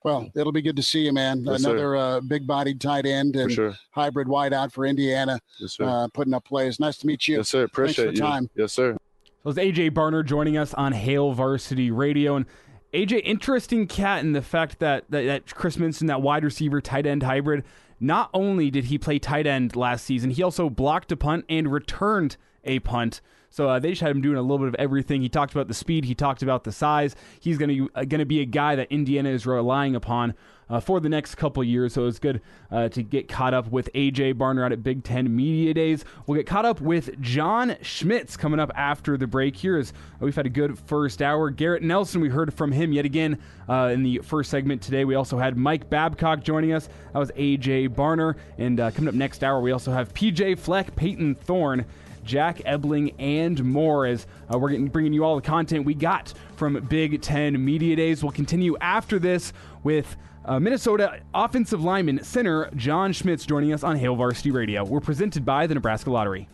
Well, it'll be good to see you, man. Yes, Another uh, big-bodied tight end and sure. hybrid wideout for Indiana, yes, uh, putting up plays. Nice to meet you. Yes, sir. Appreciate Thanks for you. time. Yes, sir. So it's AJ Barner joining us on Hail Varsity Radio, and AJ, interesting cat in the fact that, that, that Chris Minson, that wide receiver tight end hybrid, not only did he play tight end last season, he also blocked a punt and returned a punt. So uh, they just had him doing a little bit of everything. He talked about the speed. He talked about the size. He's going to uh, going to be a guy that Indiana is relying upon uh, for the next couple years. So it's good uh, to get caught up with AJ Barner out at Big Ten Media Days. We'll get caught up with John Schmitz coming up after the break here. As we've had a good first hour. Garrett Nelson, we heard from him yet again uh, in the first segment today. We also had Mike Babcock joining us. That was AJ Barner. And uh, coming up next hour, we also have PJ Fleck, Payton Thorne. Jack Ebling, and more. As uh, we're getting, bringing you all the content we got from Big Ten Media Days. We'll continue after this with uh, Minnesota offensive lineman center John Schmitz joining us on Hail Varsity Radio. We're presented by the Nebraska Lottery.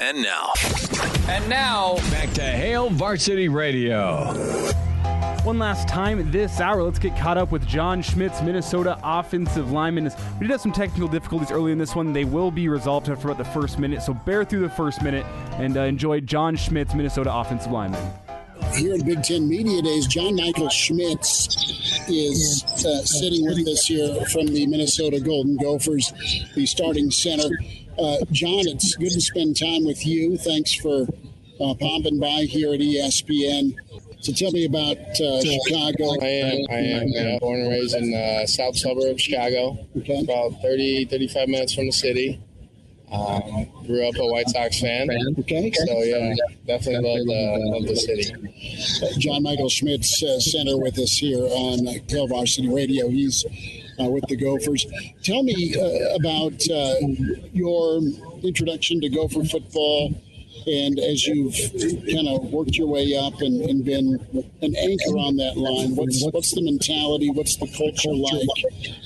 And now. And now, back to Hail Varsity Radio. One last time this hour, let's get caught up with John Schmitz, Minnesota offensive lineman. We did have some technical difficulties early in this one. They will be resolved after about the first minute, so bear through the first minute and uh, enjoy John Schmitz, Minnesota offensive lineman. Here in Big Ten Media Days, John Michael Schmitz is uh, sitting with us here from the Minnesota Golden Gophers, the starting center. Uh, John, it's good to spend time with you. Thanks for uh, popping by here at ESPN. So tell me about uh, Chicago. I am. I am yeah, born and raised in the south suburb of Chicago. Okay. About 30, 35 minutes from the city. Um, grew up a White Sox fan. Okay. So yeah, definitely love the, love the city. John Michael Schmitz, uh, center with us here on Hail Varsity Radio. He's uh, with the Gophers. Tell me uh, about uh, your introduction to Gopher football. And as you've kind of worked your way up and, and been an anchor on that line, what's what's the mentality? What's the culture like?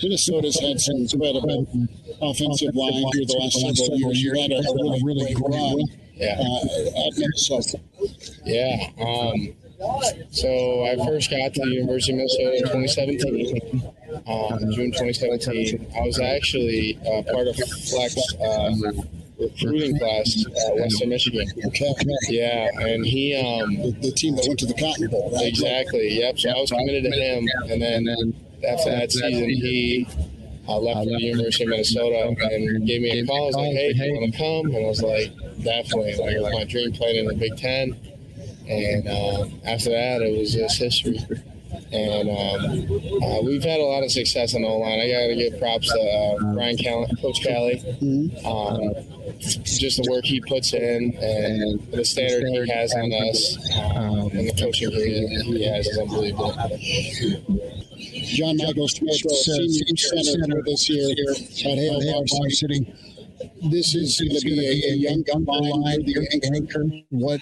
Minnesota's had some incredible offensive line here the last several years. You had a, really, really great run Yeah. uh, at Minnesota. Yeah. Um, so I first got to the University of Minnesota in 2017, um, June 2017. I was actually uh, part of Flex uh, recruiting class at Western Michigan. Yeah, and he um, the, the team that went to the Cotton Bowl, right? Exactly. Yep. So I was committed to him, and then after that season, he uh, left for the University of Minnesota and gave me a call. I was like, "Hey, do you want to come?" And I was like, "Definitely." Like, it was my dream playing in the Big Ten. And uh, after that, it was just history. And um, uh, we've had a lot of success on the line. I got to give props to uh, Brian Cal- Coach Callie. Um, just the work he puts in and the standard he has on us um, and the coaching he, he has is unbelievable. John Michael Schmitz, senior center this year at Hail Varsity. This is going to be a, a young gun line, the anchor. What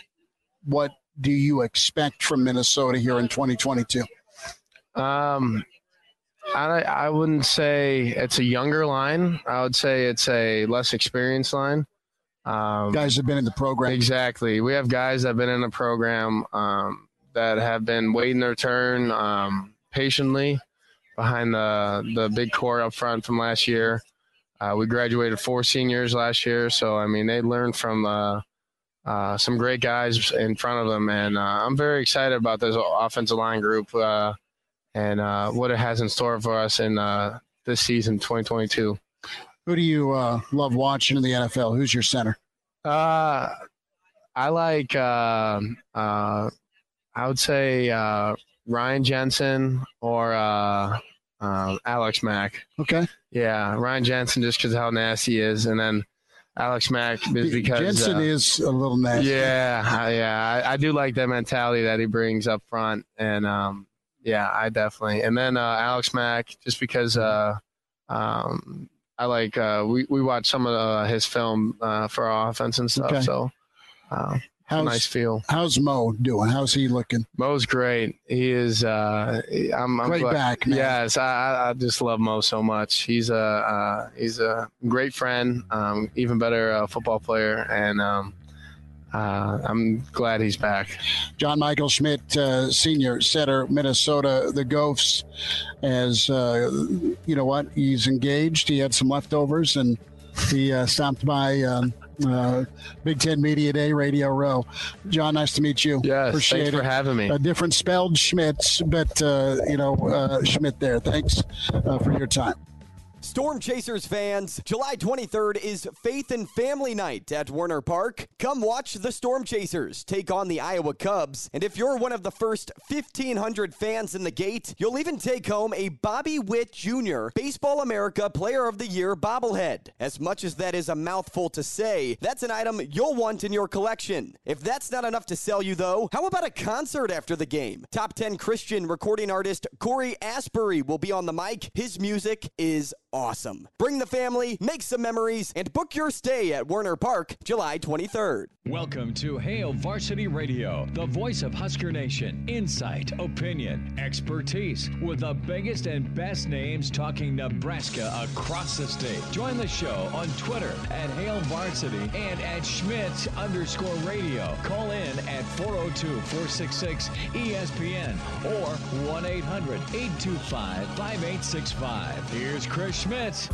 what do you expect from Minnesota here in 2022? Um, I I wouldn't say it's a younger line. I would say it's a less experienced line. Um, Guys have been in the program. Exactly. We have guys that have been in the program um, that have been waiting their turn um, patiently behind the the big core up front from last year. Uh, we graduated four seniors last year, so I mean they learned from uh, uh, some great guys in front of them, and uh, I'm very excited about this offensive line group uh, and uh, what it has in store for us in this season, 2022. Who do you uh, love watching in the NFL? Who's your center? Uh, I like. Uh, uh, I would say uh, Ryan Jensen or uh, uh, Alex Mack. Okay. Yeah, Ryan Jensen just because how nasty he is, and then Alex Mack is because Jensen uh, is a little nasty. Yeah, yeah, I, I do like that mentality that he brings up front, and um, yeah, I definitely. And then uh, Alex Mack, just because uh, um, I like uh, we we watch some of uh, his film uh, for our offense and stuff, Okay. so uh, How's- nice feel. How's Mo doing? How's he looking? Mo's great. He is. Uh, I'm, I'm Great glad- back, man. Yes, I, I- I just love Mo so much. He's a uh, he's a great friend, um, even better uh, football player, and um, uh, I'm glad he's back. John Michael Schmitz, uh, senior center, Minnesota, the Gophs. As uh, you know, what he's engaged. He had some leftovers, and he uh, stopped by um, uh, Big Ten Media Day, Radio Row. John, nice to meet you. Yes, Appreciate thanks it. for having me. A different spelled Schmitz, but, uh, you know, uh, Schmidt there. Thanks uh, for your time. Storm Chasers fans, July 23rd is Faith and Family Night at Werner Park. Come watch the Storm Chasers take on the Iowa Cubs. And if you're one of the first 1,500 fans in the gate, you'll even take home a Bobby Witt Jr. Baseball America Player of the Year bobblehead. As much as that is a mouthful to say, that's an item you'll want in your collection. If that's not enough to sell you, though, how about a concert after the game? Top 10 Christian recording artist Cory Asbury will be on the mic. His music is awesome. Bring the family, make some memories, and book your stay at Werner Park July 23rd. Welcome to Hail Varsity Radio, the voice of Husker Nation. Insight, opinion, expertise, with the biggest and best names talking Nebraska across the state. Join the show on Twitter at Hail Varsity and at Schmitz underscore radio. Call in at 402-466 ESPN or 1-800-825-5865. Here's Chris Schmitz.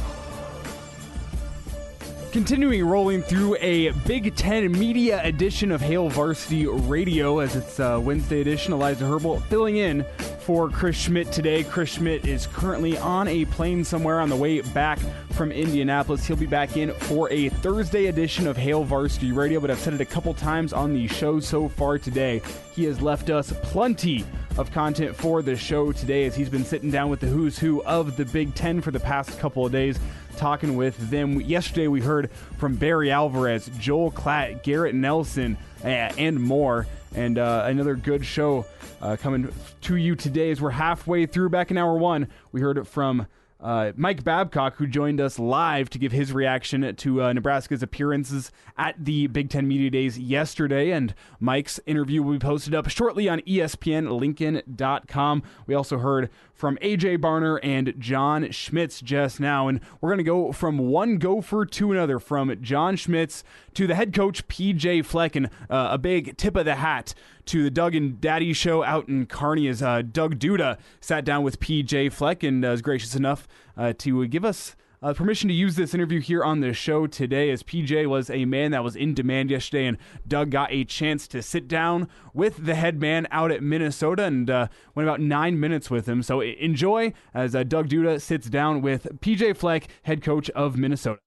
Continuing rolling through a Big Ten media edition of Hail Varsity Radio as it's uh, Wednesday edition. Eliza Herbal filling in for Chris Schmitz today. Chris Schmitz is currently on a plane somewhere on the way back from Indianapolis. He'll be back in for a Thursday edition of Hail Varsity Radio, but I've said it a couple times on the show so far today. He has left us plenty of content for the show today as he's been sitting down with the who's who of the Big Ten for the past couple of days talking with them. Yesterday, we heard from Barry Alvarez, Joel Klatt, Garrett Nelson, uh, and more. And uh, another good show uh, coming to you today as we're halfway through. Back in hour one, we heard from uh, Mike Babcock, who joined us live to give his reaction to uh, Nebraska's appearances at the Big Ten Media Days yesterday. And Mike's interview will be posted up shortly on ESPNLincoln.com. We also heard from AJ Barner and John Schmitz just now. And we're going to go from one gopher to another, from John Schmitz to the head coach, PJ Fleck. And uh, a big tip of the hat to the Doug and Daddy show out in Kearney as uh, Doug Duda sat down with PJ Fleck and uh, was gracious enough uh, to give us uh, permission to use this interview here on the show today, as PJ was a man that was in demand yesterday, and Doug got a chance to sit down with the head man out at Minnesota and uh, went about nine minutes with him. So enjoy as uh, Doug Duda sits down with PJ Fleck, head coach of Minnesota.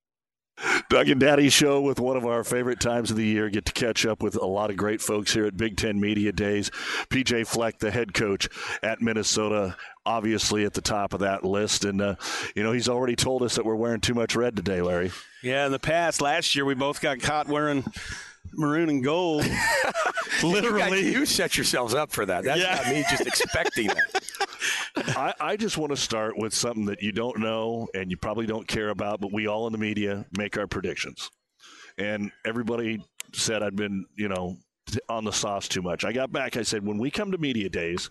Doug and Daddy show with one of our favorite times of the year. Get to catch up with a lot of great folks here at Big Ten Media Days. PJ Fleck, the head coach at Minnesota, obviously at the top of that list. And, uh, you know, he's already told us that we're wearing too much red today, Larry. Yeah, in the past, last year, we both got caught wearing maroon and gold. [laughs] Literally. You, guys, you set yourselves up for that. That's Yeah. not me just expecting that. [laughs] I, I just want to start with something that you don't know and you probably don't care about, but we all in the media make our predictions. And everybody said I'd been, you know, on the sauce too much. I got back. I said, when we come to media days,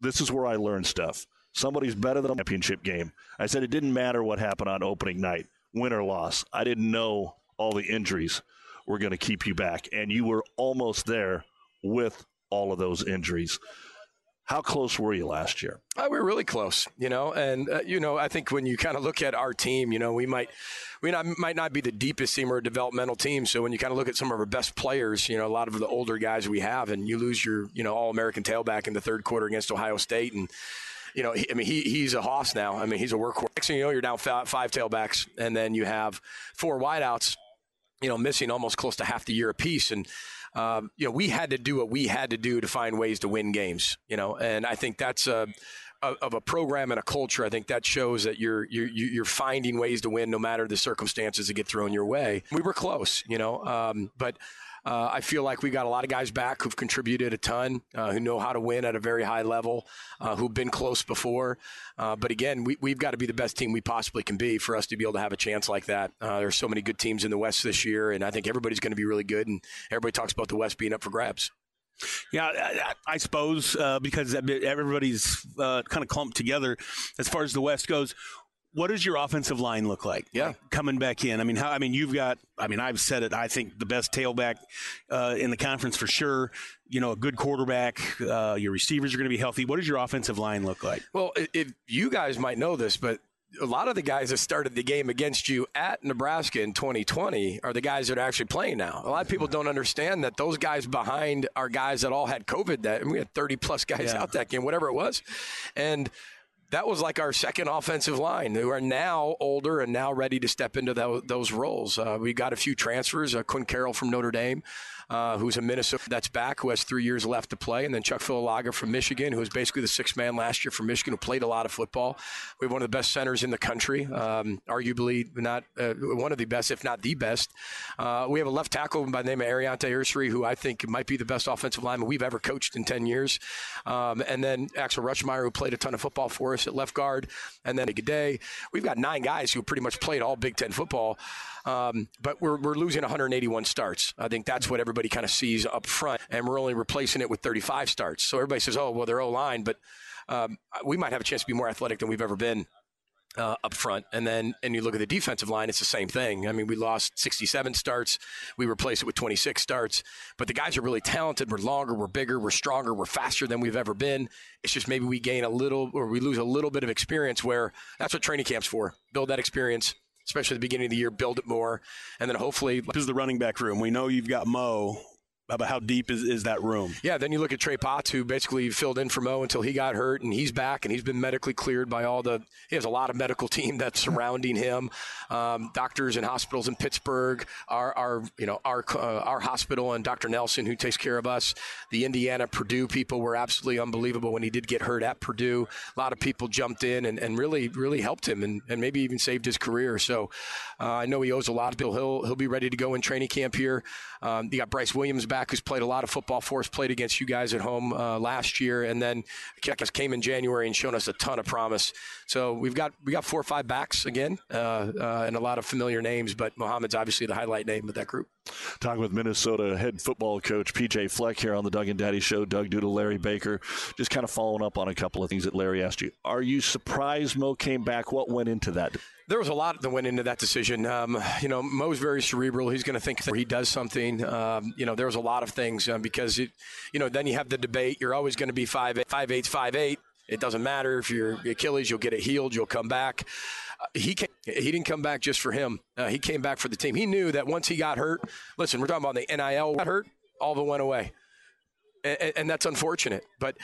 this is where I learn stuff. Somebody's better than a championship game. I said it didn't matter what happened on opening night, win or loss. I didn't know all the injuries were going to keep you back, and you were almost there with all of those injuries. How close were you last year? We were really close, you know, and uh, you know, I think when you kind of look at our team, you know, we might we not, might not be the deepest team or a developmental team. So when you kind of look at some of our best players, you know, a lot of the older guys we have, and you lose your you know All American tailback in the third quarter against Ohio State, and you know, I mean, he he's a hoss now. I mean, he's a workhorse. Next thing you know, you're down five, five tailbacks, and then you have four wideouts, you know, missing almost close to half the year apiece, and um, you know, we had to do what we had to do to find ways to win games, you know, and I think that's uh, a, of a program and a culture. I think that shows that you're, you're, you're finding ways to win no matter the circumstances that get thrown your way. We were close, you know, um, but uh, I feel like we got a lot of guys back who've contributed a ton, uh, who know how to win at a very high level, uh, who've been close before. Uh, but again, we, we've got to be the best team we possibly can be for us to be able to have a chance like that. Uh, there's so many good teams in the West this year, and I think everybody's going to be really good. And everybody talks about the West being up for grabs. Yeah, I, I suppose uh, because everybody's uh, kind of clumped together as far as the West goes. What does your offensive line look like? Yeah, coming back in. I mean, how? I mean, you've got. I mean, I've said it. I think the best tailback uh, in the conference for sure. You know, a good quarterback. Uh, your receivers are going to be healthy. What does your offensive line look like? Well, if you guys might know this, but a lot of the guys that started the game against you at Nebraska in 2020 are the guys that are actually playing now. A lot of people don't understand that those guys behind are guys that all had COVID. That and we had 30 plus guys Yeah. out that game, whatever it was, and that was like our second offensive line who are now older and now ready to step into tho- those roles. Uh, we got a few transfers. Uh, Quinn Carroll from Notre Dame, uh, who's a Minnesota that's back, who has three years left to play, and then Chuck Filiaga from Michigan, who was basically the sixth man last year for Michigan, who played a lot of football. We have one of the best centers in the country, um, arguably not uh, one of the best, if not the best. Uh, we have a left tackle by the name of Aireontae Ersery, who I think might be the best offensive lineman we've ever coached in 10 years. Um, and then Axel Ruschmeyer, who played a ton of football for us at left guard. And then G'day. We've got nine guys who pretty much played all Big Ten football. Um, but we're, we're losing 181 starts. I think that's what everybody kind of sees up front. And we're only replacing it with 35 starts. So everybody says, oh, well, they're O line. But um, we might have a chance to be more athletic than we've ever been uh, up front. And then, and you look at the defensive line, it's the same thing. I mean, we lost 67 starts. We replaced it with 26 starts. But the guys are really talented. We're longer, we're bigger, we're stronger, we're faster than we've ever been. It's just maybe we gain a little or we lose a little bit of experience where that's what training camp's for. Build that experience. Especially at the beginning of the year, build it more, and then hopefully. This is the running back room. We know you've got Mo. About how deep is, is that room? Yeah, then you look at Trey Potts, who basically filled in for Mo until he got hurt, and he's back, and he's been medically cleared by all the. He has a lot of medical team that's [laughs] surrounding him, um, doctors and hospitals in Pittsburgh, our, our you know our uh, our hospital, and Dr. Nelson, who takes care of us. The Indiana Purdue people were absolutely unbelievable when he did get hurt at Purdue. A lot of people jumped in and, and really really helped him, and, and maybe even saved his career. So uh, I know he owes a lot of people. He'll he'll be ready to go in training camp here. Um, you got Bryce Williams back, who's played a lot of football for us, played against you guys at home uh, last year, and then came in January and shown us a ton of promise. So we've got we got four or five backs again, uh, uh, and a lot of familiar names, but Mohammed's obviously the highlight name of that group. Talking with Minnesota head football coach PJ Fleck here on the Doug and Daddy Show. Doug Doodle, Larry Baker. Just kind of following up on a couple of things that Larry asked you. Are you surprised Mo came back? What went into that? There was a lot that went into that decision. Um, you know, Mo's very cerebral. He's going to think he does something. Um, you know, there was a lot of things um, because it, you know, then you have the debate. You're always going to be five eight, five eight, five eight. It doesn't matter if you're Achilles, you'll get it healed, you'll come back. Uh, he came, he didn't come back just for him. Uh, he came back for the team. He knew that once he got hurt. Listen, we're talking about the NIL got hurt. All of it went away, and, and that's unfortunate. But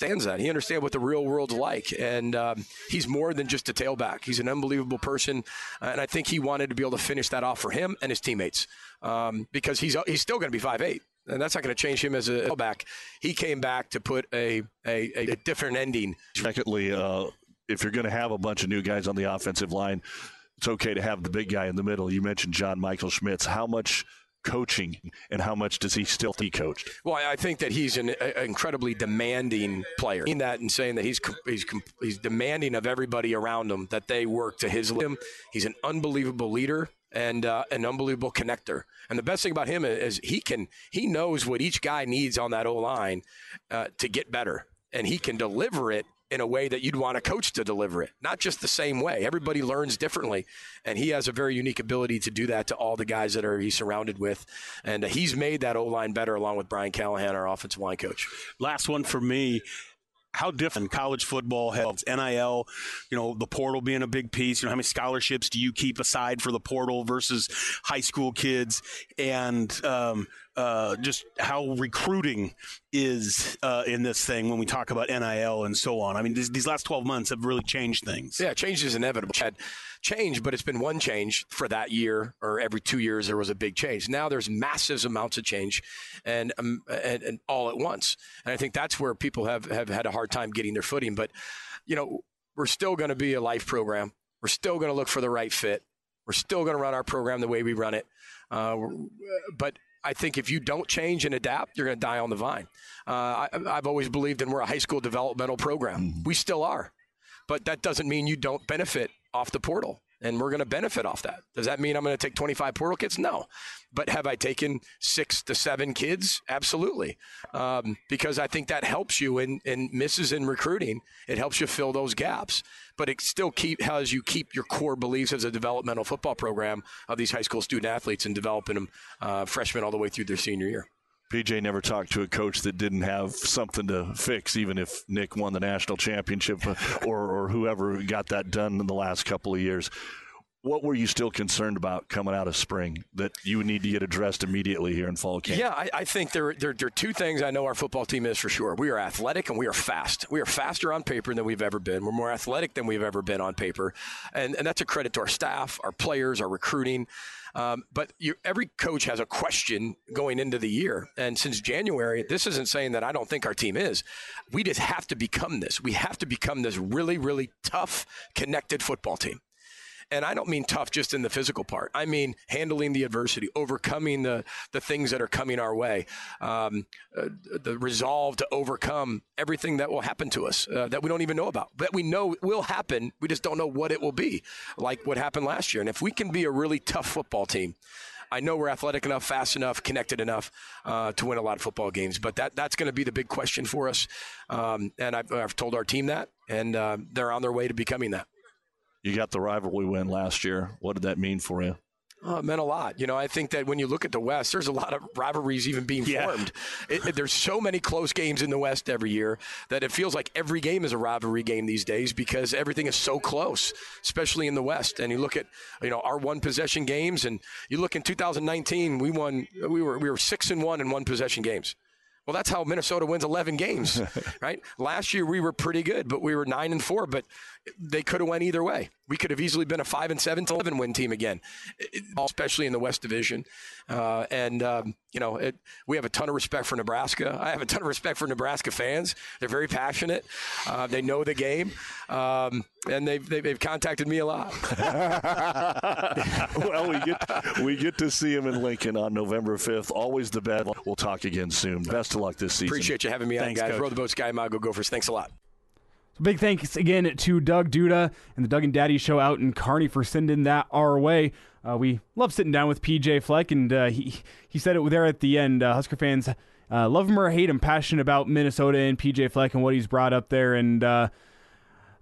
understands that. He understands what the real world's like, and um, he's more than just a tailback. He's an unbelievable person, and I think he wanted to be able to finish that off for him and his teammates um, because he's he's still going to be five eight. And that's not going to change him as a tailback. He came back to put a, a, a different ending. Secondly, uh, if you're going to have a bunch of new guys on the offensive line, it's okay to have the big guy in the middle. You mentioned John Michael Schmitz. How much coaching and how much does he still he coached? Well, I think that he's an incredibly demanding player. In that, and saying that he's he's he's demanding of everybody around him that they work to his limit. He's an unbelievable leader and uh, an unbelievable connector. And the best thing about him is he can he knows what each guy needs on that O line uh, to get better, and he can deliver it in a way that you'd want a coach to deliver it, not just the same way. Everybody learns differently, and he has a very unique ability to do that to all the guys that are he's surrounded with, and he's made that O line better along with Brian Callahan, our offensive line coach. Last one for me. How different college football has NIL, you know, the portal being a big piece. You know, how many scholarships do you keep aside for the portal versus high school kids, and um, uh, just how recruiting is uh, in this thing when we talk about NIL and so on. I mean, these, these last 12 months have really changed things. Yeah, change is inevitable. Had change, but it's been one change for that year, or every two years there was a big change. Now there's massive amounts of change, and um, and, and all at once. And I think that's where people have have had a hard time getting their footing. But you know, we're still going to be a life program. We're still going to look for the right fit. We're still going to run our program the way we run it. Uh, but I think if you don't change and adapt, you're going to die on the vine. Uh, I, I've always believed in we're a high school developmental program. We still are, but that doesn't mean you don't benefit off the portal. And we're going to benefit off that. Does that mean I'm going to take 25 portal kids? No. But have I taken six to seven kids? Absolutely. Um, because I think that helps you in, in misses in recruiting. It helps you fill those gaps. But it still keep has you keep your core beliefs as a developmental football program of these high school student athletes and developing them uh, freshmen all the way through their senior year. PJ never talked to a coach that didn't have something to fix, even if Nick won the national championship or, or whoever got that done in the last couple of years. What were you still concerned about coming out of spring that you would need to get addressed immediately here in fall camp? Yeah, I, I think there, there, there are two things I know our football team is for sure. We are athletic and we are fast. We are faster on paper than we've ever been. We're more athletic than we've ever been on paper. And, and that's a credit to our staff, our players, our recruiting. Um, but you, every coach has a question going into the year. And since January, this isn't saying that I don't think our team is. We just have to become this. We have to become this really, really tough, connected football team and I don't mean tough just in the physical part. I mean handling the adversity, overcoming the the things that are coming our way, um, uh, the resolve to overcome everything that will happen to us uh, that we don't even know about, that we know will happen. We just don't know what it will be, like what happened last year. And if we can be a really tough football team. I know we're athletic enough, fast enough, connected enough uh, to win a lot of football games, but that that's going to be the big question for us. Um, and I've, I've, told our team that, and uh, they're on their way to becoming that. You got the rivalry win last year. What did that mean for you? Oh, it meant a lot. You know, I think that when you look at the West, there's a lot of rivalries even being yeah. formed. It, it, there's so many close games in the West every year that it feels like every game is a rivalry game these days because everything is so close, especially in the West. And you look at, you know, our one possession games, and you look in 2019, we won, we were we were six and one in one possession games. Well, that's how Minnesota wins 11 games, [laughs] right? Last year we were pretty good, but we were nine and four. But they could have went either way. We could have easily been a five and seven to eleven win team again, especially in the West Division. Uh, and um, you know, it, we have a ton of respect for Nebraska. I have a ton of respect for Nebraska fans. They're very passionate. Uh, they know the game, um, and they've, they've contacted me a lot. [laughs] well, we get we get to see him in Lincoln on November fifth. Always the best. We'll talk again soon. Best of luck this season. Appreciate you having me Thanks, on, guys. Coach. Row the boat, Ski-U-Mah Gophers. Thanks a lot. So big thanks again to Doug Duda and the Doug and Daddy show out in Kearney for sending that our way. Uh, we love sitting down with PJ Fleck, and uh, he he said it there at the end. Uh, Husker fans uh, love him or hate him, passionate about Minnesota and PJ Fleck and what he's brought up there, and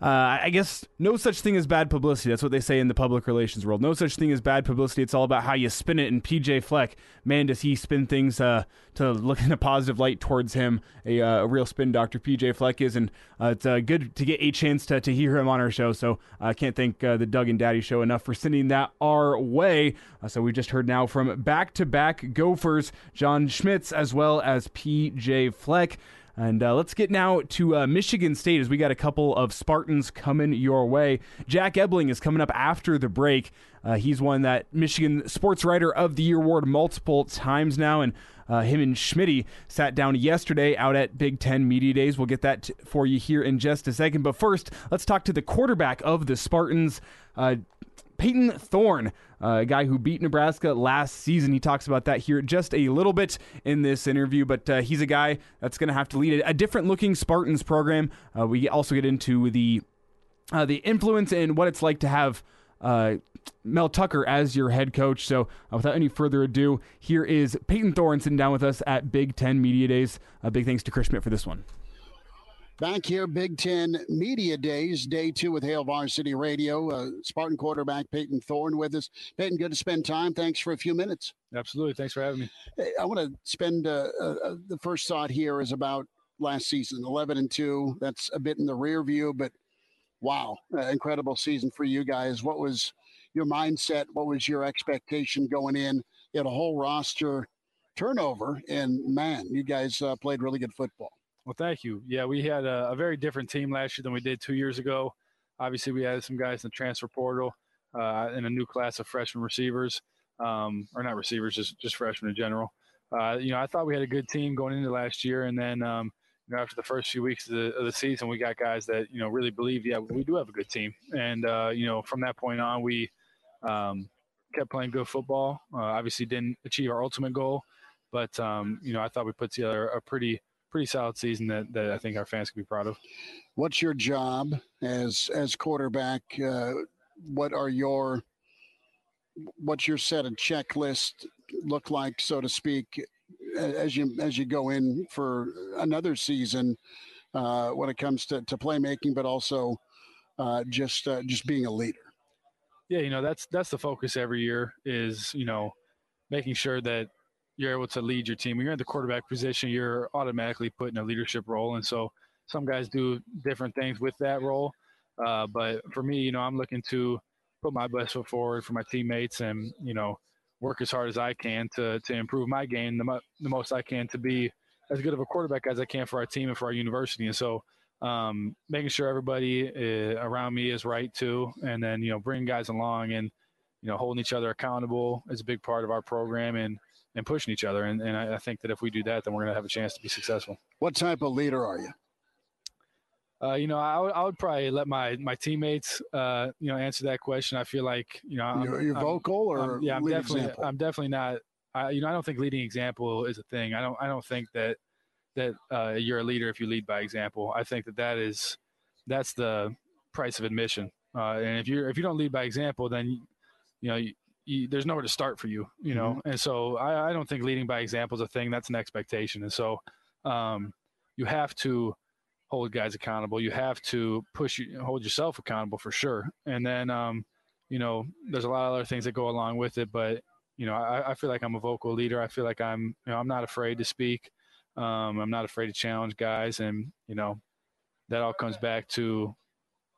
uh, uh, I guess no such thing as bad publicity. That's what they say in the public relations world. No such thing as bad publicity. It's all about how you spin it. And PJ Fleck, man, does he spin things uh, to look [laughs] in a positive light towards him. A, uh, a real spin doctor, PJ Fleck is, and uh, it's uh, good to get a chance to, to hear him on our show. So I can't thank uh, the Doug and Daddy show enough for sending that our way. so we just heard now from back to back Gophers, John Schmitz, as well as PJ Fleck. And uh, let's get now to uh, Michigan State as we got a couple of Spartans coming your way. Jack Ebling is coming up after the break. Uh, he's won that Michigan Sports Writer of the Year award multiple times now, and uh, him and Schmitty sat down yesterday out at Big Ten Media Days. We'll get that t- for you here in just a second. But first, let's talk to the quarterback of the Spartans. Uh, Payton Thorne, uh, a guy who beat Nebraska last season. He talks about that here just a little bit in this interview, but uh, he's a guy that's going to have to lead a, different looking Spartans program. Uh, we also get into the uh, the influence and what it's like to have. Uh, Mel Tucker as your head coach. So, uh, without any further ado, here is Payton Thorne sitting down with us at Big Ten Media Days. A big thanks to Chris Schmitz for this one. Back here, Big Ten Media Days, day two with Hail Varsity Radio. Uh, Spartan quarterback Payton Thorne with us. Payton, good to spend time. Thanks for a few minutes. Absolutely. Thanks for having me. I want to spend uh, uh, the first thought here is about last season 11 and 2. That's a bit in the rear view, but wow, uh, incredible season for you guys. What was your mindset? What was your expectation going in? You had a whole roster turnover, and man, you guys uh, played really good football. Well, thank you. Yeah, we had a, a, very different team last year than we did two years ago. Obviously, we had some guys in the transfer portal uh, and a new class of freshman receivers, um, or not receivers, just just freshmen in general. Uh, you know, I thought we had a good team going into last year, and then um, you know after the first few weeks of the, of the, season, we got guys that you know really believe, yeah, we do have a good team, and uh, you know from that point on, we um, kept playing good football. Uh, obviously, didn't achieve our ultimate goal, but um, you know I thought we put together a pretty pretty solid season that, that I think our fans can be proud of. What's your job as as quarterback? Uh, what are your what's your set of checklist look like, so to speak, as you as you go in for another season uh, when it comes to, to playmaking, but also uh, just uh, just being a leader. Yeah, you know that's that's the focus every year is you know making sure that you're able to lead your team. When you're in the quarterback position, you're automatically put in a leadership role, and so some guys do different things with that role. Uh, but for me, you know, I'm looking to put my best foot forward for my teammates, and you know, work as hard as I can to to improve my game the, mo- the most I can to be as good of a quarterback as I can for our team and for our university. And so, um, making sure everybody uh, around me is right too, and then you know, bringing guys along and you know, holding each other accountable is a big part of our program and and pushing each other. And, and I, I think that if we do that, then we're going to have a chance to be successful. What type of leader are you? Uh, you know, I would, I would probably let my my teammates, uh, you know, answer that question. I feel like, you know, I'm, You're, you're I'm- vocal or I'm- yeah, I'm definitely, example? I'm definitely not. I, you know, I don't think leading example is a thing. I don't, I don't think that that uh, you're a leader if you lead by example. I think that that is that's the price of admission. Uh, and if you are if you don't lead by example, then you know you, you, there's nowhere to start for you. You know, Mm-hmm. and so I, I don't think leading by example is a thing. That's an expectation, and so um, you have to hold guys accountable. You have to push you hold yourself accountable for sure. And then um, you know, there's a lot of other things that go along with it. But you know, I, I feel like I'm a vocal leader. I feel like I'm you know I'm not afraid to speak. Um, I'm not afraid to challenge guys, and you know, that all comes back to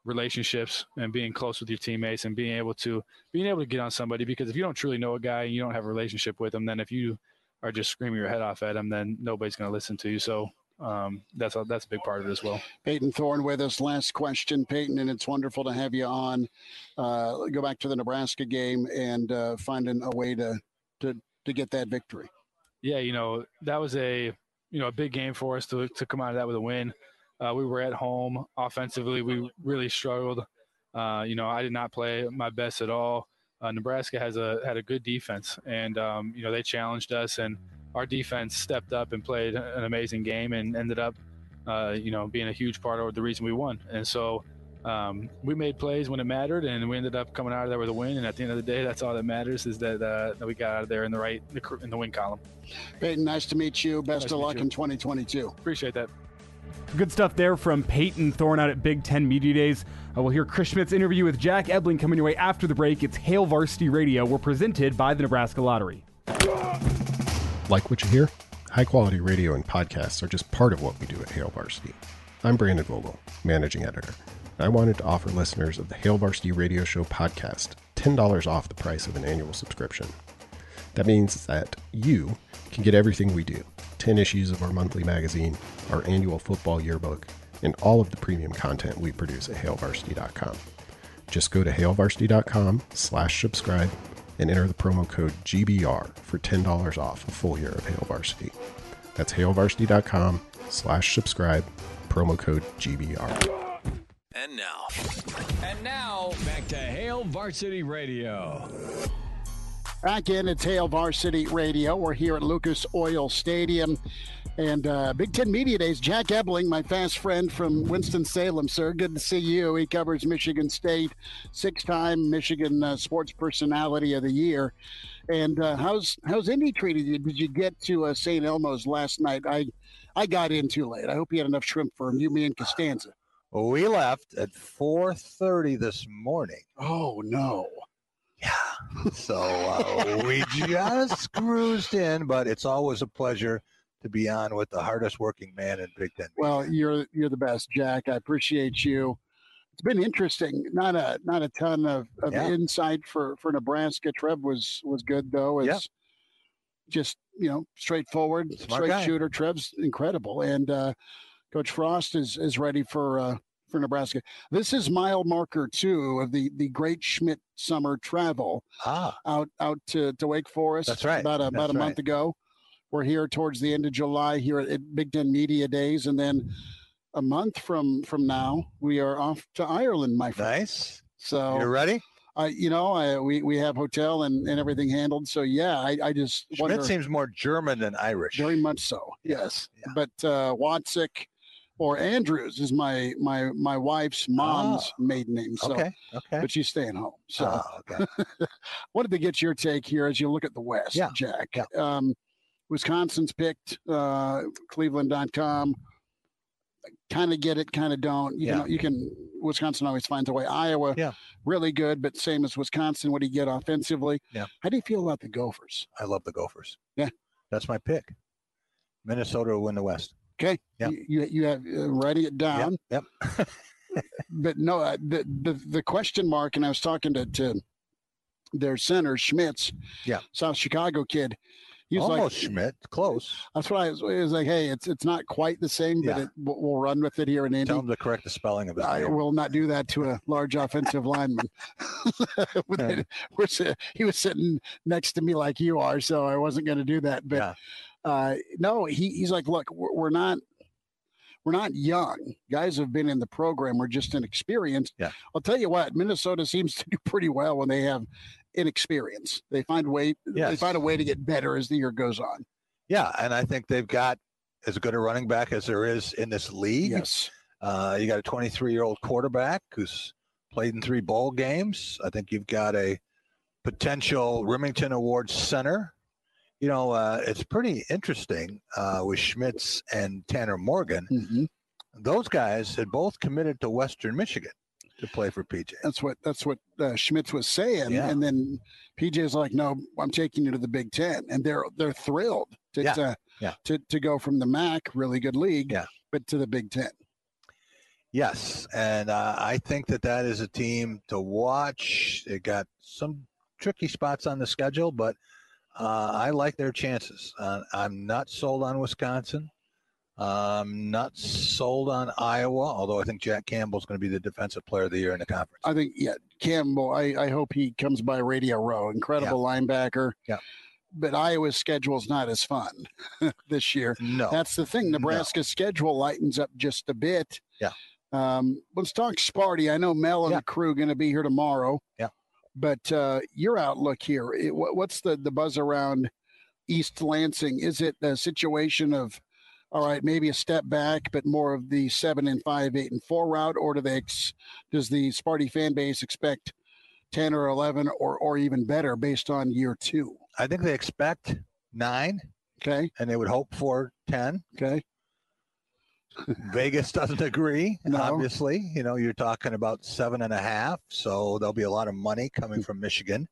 relationships and being close with your teammates and being able to being able to get on somebody because if you don't truly know a guy and you don't have a relationship with him then if you are just screaming your head off at him then nobody's going to listen to you so um, that's a, that's a big part of it as well Payton Thorne with us. Last question, Payton, and it's wonderful to have you on. Uh, go back to the Nebraska game and uh, finding a way to, to to get that victory. yeah, you know, that was a you know a big game for us to to come out of that with a win. Uh, we were at home offensively. We really struggled. Uh, you know, I did not play my best at all. Uh, Nebraska has a had a good defense, and um, you know they challenged us, and our defense stepped up and played an amazing game, and ended up, uh, you know, being a huge part of the reason we won. And so. Um, we made plays when it mattered, and we ended up coming out of there with a win. And at the end of the day, that's all that matters is that uh, that we got out of there in the right in the win column. Payton, nice to meet you. Best Nice of luck you. in 2022. Appreciate that. Good stuff there from Payton Thorne out at Big Ten Media Days. Uh, we'll hear Chris Schmitz's interview with Jack Ebling coming your way after the break. It's Hail Varsity Radio. We're presented by the Nebraska Lottery. Like what you hear? High quality radio and podcasts are just part of what we do at Hail Varsity. I'm Brandon Vogel, managing editor. I wanted to offer listeners of the Hail Varsity Radio Show podcast $10 off the price of an annual subscription. That means that you can get everything we do 10 issues of our monthly magazine, our annual football yearbook, and all of the premium content we produce at hailvarsity.com. Just go to hailvarsity.com slash subscribe and enter the promo code GBR for $10 off a full year of Hail Varsity. That's hailvarsity.com slash subscribe, promo code GBR. And now. And now, back to Hail Varsity Radio. Back in at Hail Varsity Radio. We're here at Lucas Oil Stadium. And uh, Big Ten Media Days, Jack Ebling, my fast friend from Winston-Salem, sir. Good to see you. He covers Michigan State, six-time Michigan uh, Sports Personality of the Year. And uh, how's how's Indy treated you? Did you get to uh, St. Elmo's last night? I I got in too late. I hope you had enough shrimp for him. You, me, and Costanza. We left at 4:30 this morning. Oh no! [laughs] So uh, we just cruised in, but it's always a pleasure to be on with the hardest working man in Big Ten. Well, you're you're the best, Jack. I appreciate you. It's been interesting. Not a not a ton of, of Yeah. insight for for Nebraska. Trev was was good though. It's Yeah. just you know straightforward, Smart straight guy. shooter. Trev's incredible, and uh, Coach Frost is is ready for uh, for Nebraska. This is mile marker two of the the Great Schmitz summer travel ah. out out to, to Wake Forest. That's right. About a, about a month ago. We're here towards the end of July here at, Big Ten Media Days, and then a month from from now we are off to Ireland, my friend. Nice. So You're ready? I, you know, I, we we have hotel and, and everything handled. So yeah, I, I just wonder. Seems more German than Irish. Very much so. Yes, but uh, Watsick or Andrews is my my my wife's mom's maiden name. So. Okay, okay. But she's staying home. So, Ah, okay. [laughs] wanted to get your take here as you look at the West, Yeah, Jack. Yeah. Um, Wisconsin's picked. Uh, Cleveland.com. Kind of get it, kind of don't. You Yeah. know, you can. Wisconsin always finds a way. Iowa, Yeah. really good, but same as Wisconsin. What do you get offensively? Yeah. How do you feel about the Gophers? I love the Gophers. Yeah. That's my pick. Minnesota will win the West. Okay. Yep. You, you, have uh, writing it down. Yep. [laughs] but no, uh, the, the the question mark, and I was talking to, to their center Schmitz, yeah, South Chicago kid. He was Almost like, Schmidt, close. That's what I was. Was like, hey, it's it's not quite the same, but Yeah. it, we'll, run with it here in Indy. Tell him to correct the spelling of his I name. will not do that to a large offensive lineman. [laughs] We're he was sitting next to me like you are, so I wasn't going to do that. But uh, no, he, he's like, look, we're, we're not we're not young. Guys have been in the program. We're just inexperienced. Yeah. I'll tell you what, Minnesota seems [laughs] to do pretty well when they have inexperience. They find way they find a way to get better as the year goes on. Yeah, and I think they've got as good a running back as there is in this league. Yes. Uh, you got a 23 year old quarterback who's played in three bowl games. I think you've got a potential Remington Award center. You know, uh, it's pretty interesting uh, with Schmitz and Tanner Morgan. Mm-hmm. Those guys had both committed to Western Michigan to play for PJ. That's what that's what uh, Schmitz was saying, Yeah. and then PJ's like, "No, I'm taking you to the Big Ten," and they're they're thrilled to Yeah. to, Yeah. to to go from the MAC, really good league, Yeah. but to the Big Ten. Yes, and uh, I think that that is a team to watch. They got some tricky spots on the schedule, but uh, I like their chances. Uh, I'm not sold on Wisconsin. I'm not sold on Iowa, although I think Jack Campbell's going to be the defensive player of the year in the conference. I think yeah, Campbell. I I hope he comes by Radio Row. Incredible linebacker. Yeah. But Iowa's schedule is not as fun [laughs] this year. No. That's the thing. Nebraska's schedule lightens up just a bit. Yeah. Um, let's talk Sparty. I know Mel and the crew going to be here tomorrow. Yeah. But uh, your outlook here, it, what, what's the, the buzz around East Lansing? Is it a situation of, all right, maybe a step back, but more of the seven and five, eight and four route, or do they ex- does the Sparty fan base expect ten or eleven, or or even better based on year two? I think they expect nine. Okay. And they would hope for 10. Okay. Vegas doesn't agree, No. obviously. You know, you're talking about seven and a half. So there'll be a lot of money coming from Michigan,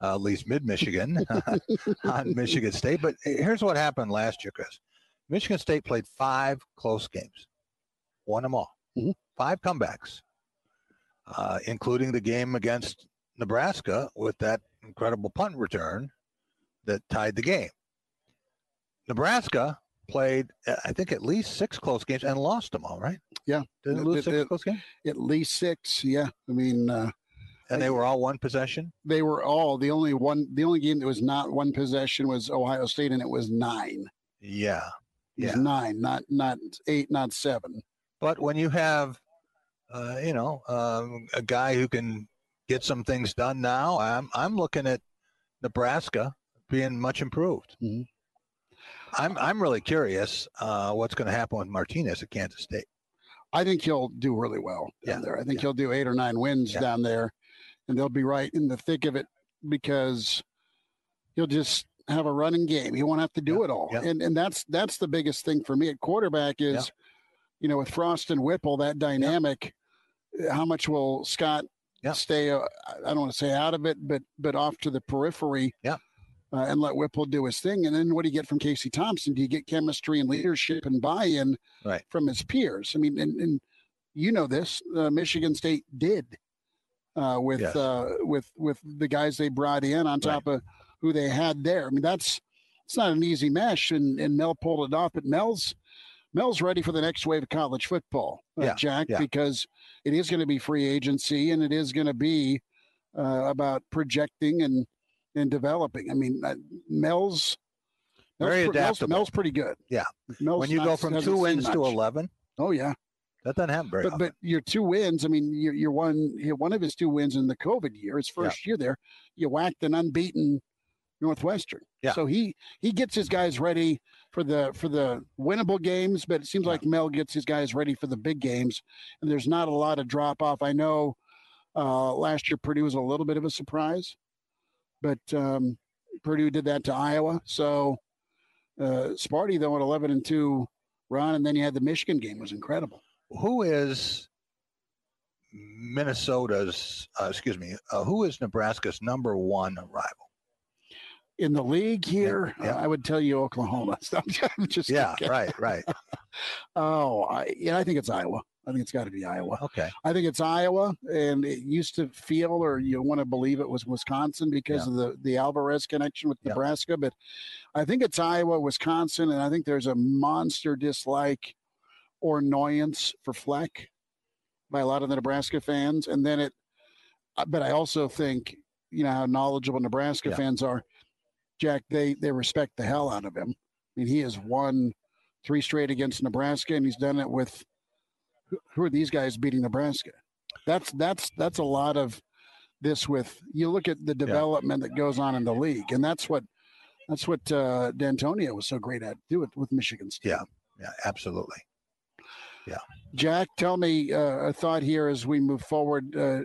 uh, at least mid Michigan, [laughs] on Michigan State. But here's what happened last year, Chris. Michigan State played five close games, won them all, five comebacks, uh, including the game against Nebraska with that incredible punt return that tied the game. Nebraska played, uh, I think, at least six close games and lost them all, right? Yeah. Did it lose It- six it- close games? At least six. Yeah. I mean, uh, And they were all one possession? they were all the only one. The only game that was not one possession was Ohio State, and it was nine. Yeah. It was Yeah. nine, not not eight, not seven. But when you have, uh, you know, um, a guy who can get some things done now, I'm I'm looking at Nebraska being much improved. Mm-hmm. I'm I'm really curious uh, what's going to happen with Martinez at Kansas State. I think he'll do really well down there. I think he'll do eight or nine wins down there, and they'll be right in the thick of it because he'll just have a running game. He won't have to do it all, and and that's that's the biggest thing for me at quarterback is, you know, with Frost and Whipple, that dynamic. How much will Scott stay? Uh, I don't want to say out of it, but but off to the periphery. Yeah. Uh, and let Whipple do his thing. And then what do you get from Casey Thompson? Do you get chemistry and leadership and buy-in right. from his peers? I mean, and, and you know this, uh, Michigan State did uh, with Yes. uh, with with the guys they brought in on top of who they had there. I mean, that's it's not an easy mesh, and, and Mel pulled it off. But Mel's Mel's ready for the next wave of college football, uh, Yeah, Jack, yeah. because it is going to be free agency and it is going to be uh, about projecting and and developing. I mean, uh, Mel's Mel's, Very pre- Mel's, adaptable. Mel's pretty good. Yeah. Mel's when you not- go from two wins to. 11, Oh yeah. that doesn't happen very But often. but your two wins. I mean, your your one your- one of his two wins in the COVID year, his first year there, you whacked an unbeaten Northwestern. Yeah. So he he gets his guys ready for the for the winnable games, but it seems like Mel gets his guys ready for the big games, and there's not a lot of drop off. I know uh, last year Purdue was a little bit of a surprise, but um, Purdue did that to Iowa. So uh, Sparty though an 11 and two run, and then you had the Michigan game was incredible. who is Minnesota's, uh, excuse me, uh, who is Nebraska's number one rival? in the league here, Yeah, yeah. I would tell you Oklahoma. [laughs] I'm just Yeah, kidding. right, right. [laughs] oh, I, yeah, I think it's Iowa. I think it's got to be Iowa. Okay. I think it's Iowa, and it used to feel, or you want to believe it was Wisconsin because Yeah. of the the Alvarez connection with Nebraska. But I think it's Iowa, Wisconsin, and I think there's a monster dislike or annoyance for Fleck by a lot of the Nebraska fans, and then it. uh, But I also think you know how knowledgeable Nebraska Yeah. fans are. Jack, they they respect the hell out of him. I mean, he has won three straight against Nebraska, and he's done it with who- are these guys beating Nebraska? That's that's that's a lot of this with you look at the development that goes on in the league, and that's what that's what uh, D'Antonio was so great at do it with Michigan State. Yeah, yeah, absolutely. Yeah. Jack, tell me uh, a thought here as we move forward uh,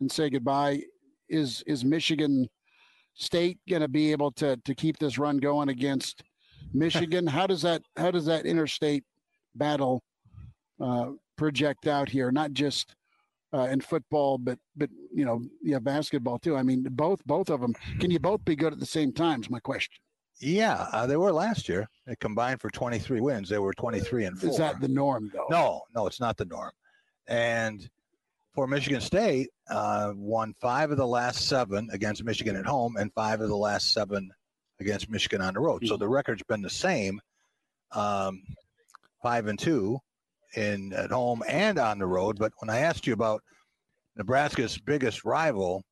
and say goodbye. Is is Michigan State going to be able to to keep this run going against [laughs] Michigan? how does that how does that interstate battle uh, project out here? Not just uh, in football, but but you know, yeah, basketball too. I mean, both both of them. Can you both be good at the same time? Is my question. Yeah, uh, they were last year. They combined for 23 wins. They were 23 and four. Is that the norm though? No, no, it's not the norm. And for Michigan State, uh, won five of the last seven against Michigan at home and five of the last seven against Michigan on the road. So the record's been the same, um, five and two in at home and on the road. But when I asked you about Nebraska's biggest rival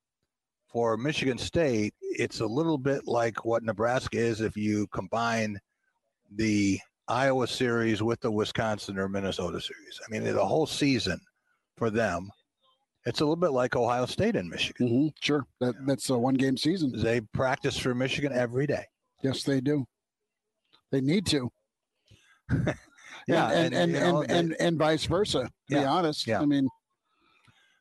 for Michigan State, it's a little bit like what Nebraska is if you combine the Iowa series with the Wisconsin or Minnesota series. I mean, the whole season for them, it's a little bit like Ohio State and Michigan. Mm-hmm. Sure, that that's a one game season. They practice for Michigan every day. Yes, they do. They need to. [laughs] Yeah, and and and, and know, and, and, vice versa. To be honest, yeah. I mean,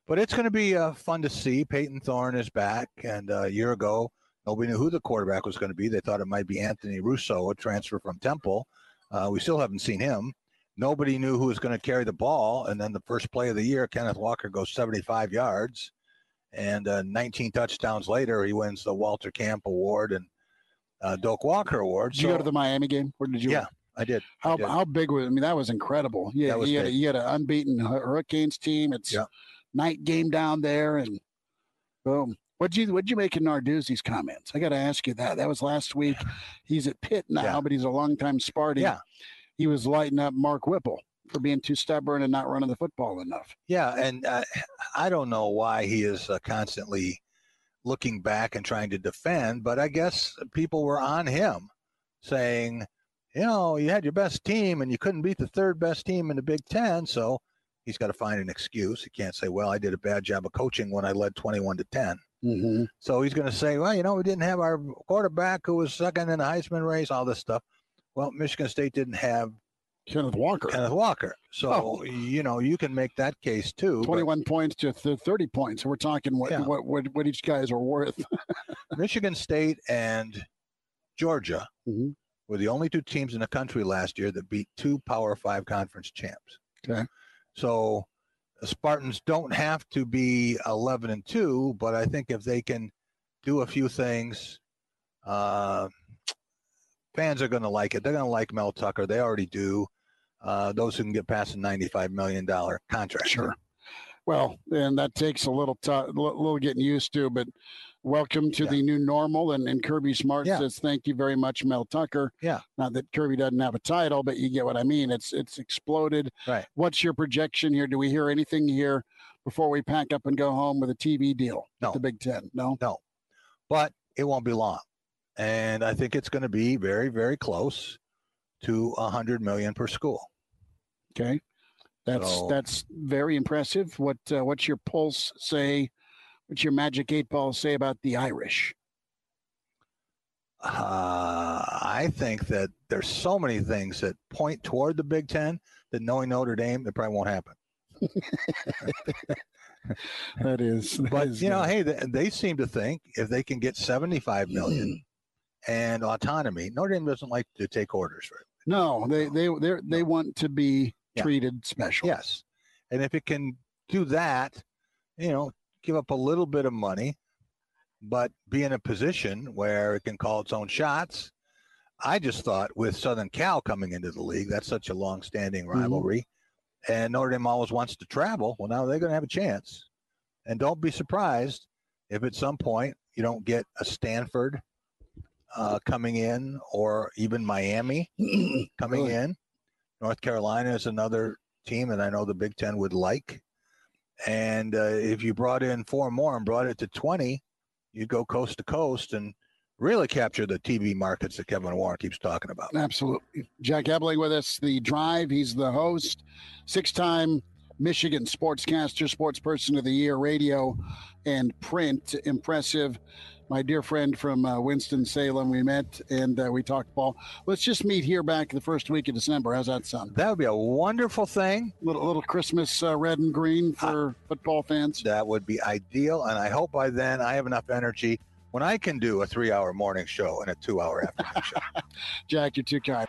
But it's going to be uh, fun to see. Payton Thorne is back, and uh, a year ago, nobody knew who the quarterback was going to be. They thought it might be Anthony Russo, a transfer from Temple. Uh, we still haven't seen him. Nobody knew who was going to carry the ball, and then the first play of the year, Kenneth Walker goes 75 yards, and uh, 19 touchdowns later, he wins the Walter Camp Award and uh, Doak Walker Award. did you go to the Miami game? Where did you? Yeah, I did. How I did. how big was? I mean, that was incredible. Yeah, was you had a, you had an unbeaten Hurricanes team. It's night game down there, and boom. What'd you what'd you make of Narduzzi's comments? I got to ask you that. That was last week. He's at Pitt now, Yeah. but he's a longtime Sparty. Yeah. he was lighting up Mark Whipple for being too stubborn and not running the football enough. Yeah, and uh, I don't know why he is uh, constantly looking back and trying to defend, but I guess people were on him saying, you know, you had your best team and you couldn't beat the third best team in the Big Ten, so he's got to find an excuse. He can't say, well, I did a bad job of coaching when I led 21 to 10. Mm-hmm. So he's going to say, well, you know, we didn't have our quarterback who was second in the Heisman race, all this stuff. Well, Michigan State didn't have Kenneth Walker. Kenneth Walker. So, Oh. you know, you can make that case too. but- 21 points to th- 30 points. We're talking what, Yeah. what, what, what each guys are worth. [laughs] Michigan State and Georgia Mm-hmm. Were the only two teams in the country last year that beat two Power Five conference champs. Okay. So the Spartans don't have to be 11 and 2, but I think if they can do a few things, uh, fans are going to like it. They're going to like Mel Tucker. They already do. Uh, those who can get past a $95 million contract. Sure. Well, and that takes a little t- little getting used to, but welcome to the new normal. And, and Kirby Smart Yeah. says, "Thank you very much, Mel Tucker." Yeah. Not that Kirby doesn't have a title, but you get what I mean. It's it's exploded. Right. What's your projection here? Do we hear anything here before we pack up and go home with a TV deal? No. The Big Ten. No. No, but it won't be long, and I think it's going to be very, very close to a hundred million per school. Okay. That's So- that's very impressive. What uh, what's your pulse say? What's your magic eight ball say about the Irish? Uh, I think that there's so many things that point toward the Big Ten that knowing Notre Dame, it probably won't happen. [laughs] That is, that But is you know, hey, they, they seem to think if they can get 75 million and autonomy, Notre Dame doesn't like to take orders it. No, they they they they want to be Yeah. treated special. Yes, and if it can do that, you know, give up a little bit of money, but be in a position where it can call its own shots. I just thought with Southern Cal coming into the league, that's such a long-standing rivalry, and Notre Dame always wants to travel. Well, now they're going to have a chance, and don't be surprised if at some point you don't get a Stanford uh, coming in or even Miami [clears throat] coming in. North Carolina is another team that I know the Big Ten would like. And uh, if you brought in four more and brought it to 20, you'd go coast to coast and really capture the TV markets that Kevin Warren keeps talking about. Absolutely. Jack Ebling with us, the drive. He's the host, six time Michigan sportscaster, sports person of the year, radio and print. Impressive. My dear friend from uh, Winston-Salem, we met and uh, we talked ball. Let's just meet here back the first week of December. How's that sound? That would be a wonderful thing. Little little Christmas uh, red and green for football fans. That would be ideal. And I hope by then I have enough energy when I can do a three hour morning show and a two hour afternoon show. [laughs] Jack, you're too kind.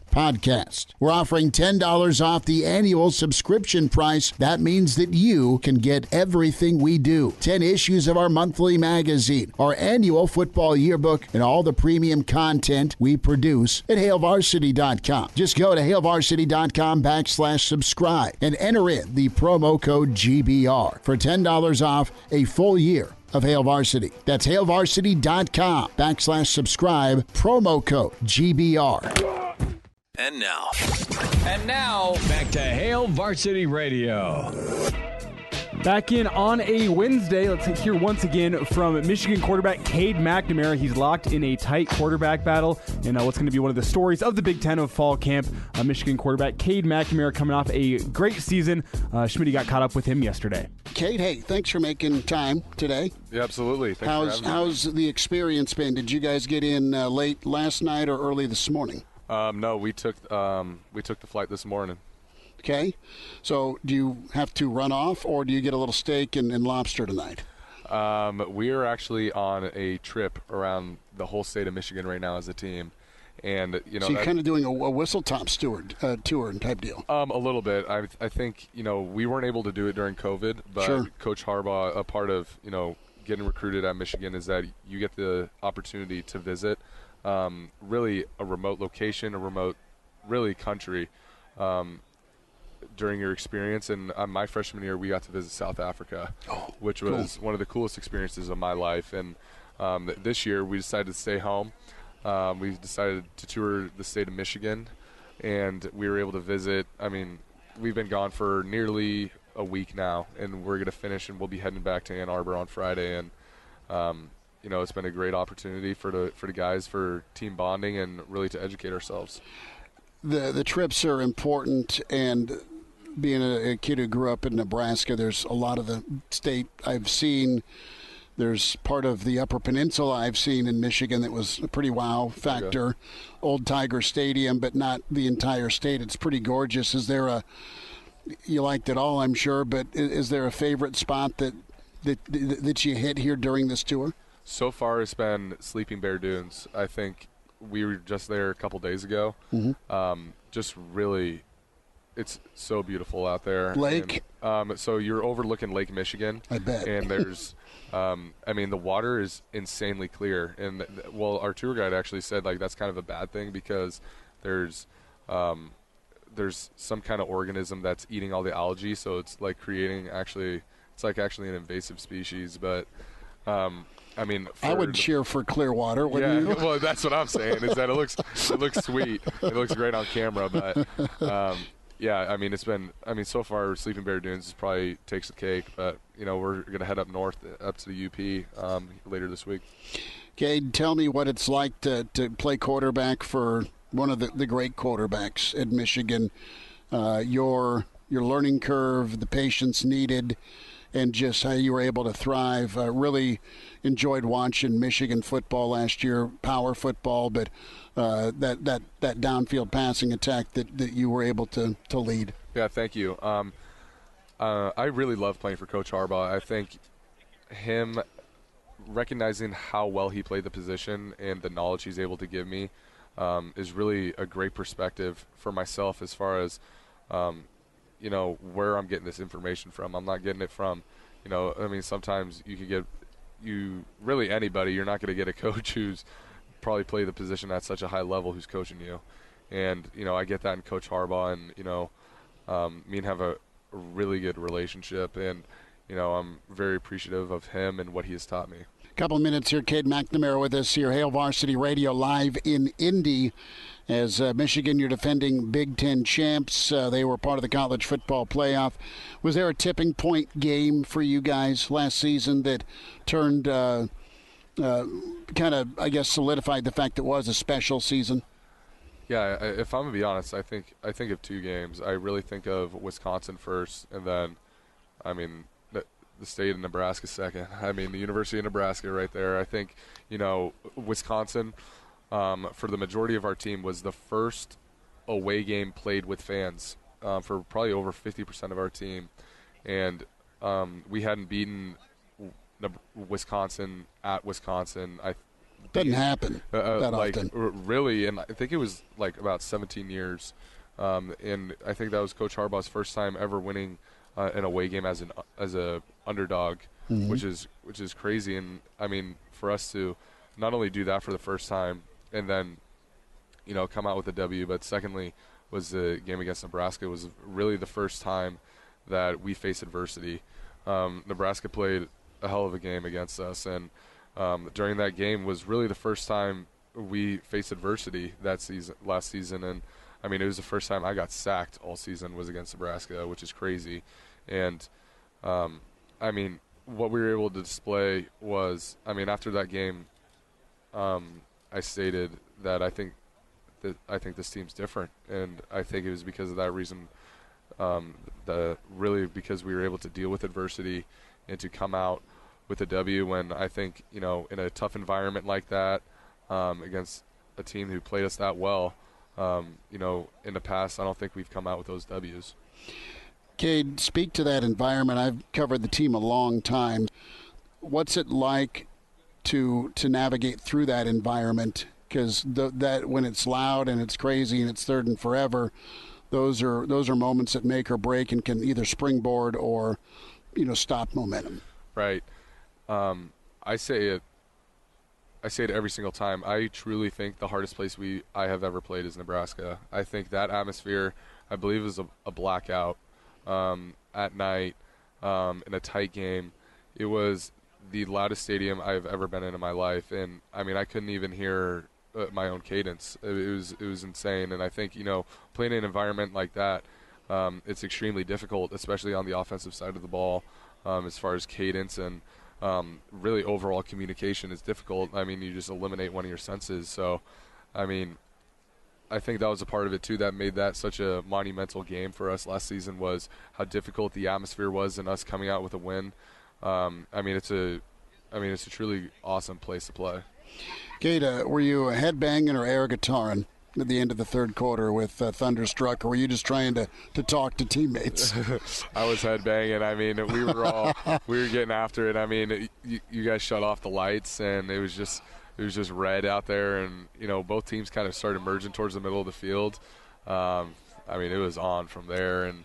podcast. We're offering $10 off the annual subscription price. That means that you can get everything we do 10 issues of our monthly magazine, our annual football yearbook, and all the premium content we produce at HailVarsity.com. Just go to HailVarsity.com backslash subscribe and enter in the promo code GBR for $10 off a full year of Hail Varsity. That's HailVarsity.com backslash subscribe, promo code GBR. And now. And now, back to Hail Varsity Radio. Back in on a Wednesday, let's hear once again from Michigan quarterback Cade McNamara. He's locked in a tight quarterback battle, and uh, what's going to be one of the stories of the Big Ten of fall camp. Uh, Michigan quarterback Cade McNamara coming off a great season. Uh, Schmitz got caught up with him yesterday. Cade, hey, thanks for making time today. Yeah, absolutely. Thanks how's for having me. how's the experience been? Did you guys get in uh, late last night or early this morning? Um, no, we took um, we took the flight this morning. Okay, so do you have to run off, or do you get a little steak and, and lobster tonight? Um, we are actually on a trip around the whole state of Michigan right now as a team, and you know, so you're kind of doing a, a whistle top steward uh, tour type deal. Um, a little bit. I, I think you know we weren't able to do it during COVID, but Sure. Coach Harbaugh, a part of you know getting recruited at Michigan is that you get the opportunity to visit um, really a remote location, a remote, really country. Um, during your experience, and uh, my freshman year, we got to visit South Africa, which cool. was one of the coolest experiences of my life. And um, th- this year, we decided to stay home. Um, we decided to tour the state of Michigan, and we were able to visit. I mean, we've been gone for nearly a week now, and we're going to finish, and we'll be heading back to Ann Arbor on Friday. And um, you know, it's been a great opportunity for the for the guys for team bonding and really to educate ourselves. The the trips are important, and being a, a kid who grew up in Nebraska, there's a lot of the state I've seen. There's part of the Upper Peninsula I've seen in Michigan that was a pretty wow factor. Old Tiger Stadium, but not the entire state. It's pretty gorgeous. Is there a you liked it all, I'm sure, but is there a favorite spot that that that you hit here during this tour? So far, it's been Sleeping Bear Dunes. I think we were just there a couple days ago. Mhm. Um, just really, it's so beautiful out there. Lake? And, um, so you're overlooking Lake Michigan. I bet. And there's, [laughs] um, I mean, the water is insanely clear. And th- th- well, our tour guide actually said like that's kind of a bad thing because there's. Um, there's some kind of organism that's eating all the algae, so it's like creating actually, it's like actually an invasive species. But, um, I mean, I would cheer for Clearwater, yeah, you? [laughs] well, that's what I'm saying. Is that it looks it looks sweet. It looks great on camera, but um, yeah, I mean, it's been. I mean, so far, Sleeping Bear Dunes is probably takes the cake, but you know, we're gonna head up north, up to the UP um, later this week. Cade, tell me what it's like to, to play quarterback for one of the, the great quarterbacks at Michigan. Uh, your your learning curve, the patience needed, and just how you were able to thrive. Uh, really enjoyed watching Michigan football last year, power football, but uh, that that that downfield passing attack that, that you were able to to lead. Yeah, thank you. Um, uh, I really love playing for Coach Harbaugh. I think him recognizing how well he played the position and the knowledge he's able to give me um, is really a great perspective for myself as far as um, you know where I'm getting this information from. I'm not getting it from you know I mean sometimes you can get you really anybody. You're not going to get a [laughs] coach who's probably played the position at such a high level who's coaching you. And you know I get that in Coach Harbaugh, and you know um, me and have a, really good relationship, and you know I'm very appreciative of him and what he has taught me. Couple minutes here, Cade McNamara with us here, Hail Varsity Radio live in Indy. As uh, Michigan, you're defending Big Ten champs. Uh, they were part of the college football playoff. Was there a tipping point game for you guys last season that turned, uh, uh kind of, I guess, solidified the fact it was a special season? Yeah, if I'm gonna be honest, I think I think of two games. I really think of Wisconsin first, and then, I mean, the state of Nebraska second. [laughs] I mean, the University of Nebraska right there. I think, you know, Wisconsin, um, for the majority of our team, was the first away game played with fans uh, for probably over 50% of our team. And um, we hadn't beaten Wisconsin at Wisconsin. I doesn't happen uh, uh, that like, often. Really, and I think it was like about 17 years. Um, and I think that was Coach Harbaugh's first time ever winning uh, an away game as an as a underdog, mm-hmm. which is which is crazy. And I mean, for us to not only do that for the first time and then, you know, come out with a W, but secondly, was the game against Nebraska was really the first time that we faced adversity. Um, Nebraska played a hell of a game against us, and um, during that game was really the first time we faced adversity that season, last season, and I mean it was the first time I got sacked all season was against Nebraska, which is crazy, and um, I mean, what we were able to display was, I mean, after that game, um, I stated that I think that I think this team's different, and I think it was because of that reason. Um, the really because we were able to deal with adversity and to come out with a W when I think you know in a tough environment like that um, against a team who played us that well. Um, you know, in the past, I don't think we've come out with those W's. Cade, speak to that environment. I've covered the team a long time. What's it like to to navigate through that environment? Because that when it's loud and it's crazy and it's third and forever, those are those are moments that make or break and can either springboard or you know stop momentum. Right. Um, I say it. I say it every single time. I truly think the hardest place we I have ever played is Nebraska. I think that atmosphere, I believe, is a, a blackout um, at night um, in a tight game. It was the loudest stadium I've ever been in in my life, and I mean I couldn't even hear uh, my own cadence. It, it, was it was insane, and I think you know playing in an environment like that, um, it's extremely difficult, especially on the offensive side of the ball, um, as far as cadence and. Um, really, overall communication is difficult. I mean, you just eliminate one of your senses. So, I mean, I think that was a part of it too that made that such a monumental game for us last season was how difficult the atmosphere was and us coming out with a win. Um, I mean, it's a, I mean, it's a truly awesome place to play. Gata, were you headbanging or air guitaring at the end of the third quarter with uh, Thunderstruck, or were you just trying to, to talk to teammates? [laughs] I was headbanging. I mean, we were all [laughs] we were getting after it. I mean, you, you guys shut off the lights, and it was just it was just red out there, and you know both teams kind of started merging towards the middle of the field. Um, I mean, it was on from there, and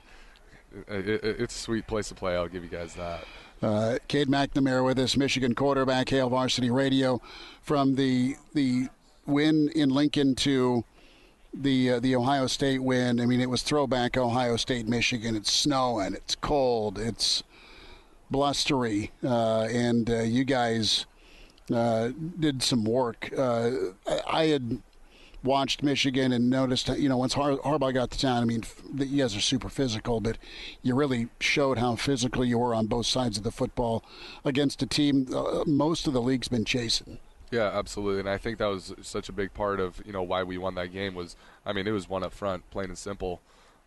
it, it, it's a sweet place to play. I'll give you guys that. Uh, Cade McNamara with us, Michigan quarterback, Hail Varsity Radio, from the the win in Lincoln to the uh, the Ohio State win. I mean, it was throwback Ohio State, Michigan. It's snowing, it's cold, it's blustery, uh, and uh, you guys uh, did some work. Uh, I had watched Michigan and noticed, you know, once Har- Harbaugh got to town, I mean, you guys are super physical, but you really showed how physical you were on both sides of the football against a team uh, most of the league's been chasing. Yeah, absolutely, and I think that was such a big part of you know why we won that game was I mean it was one up front, plain and simple.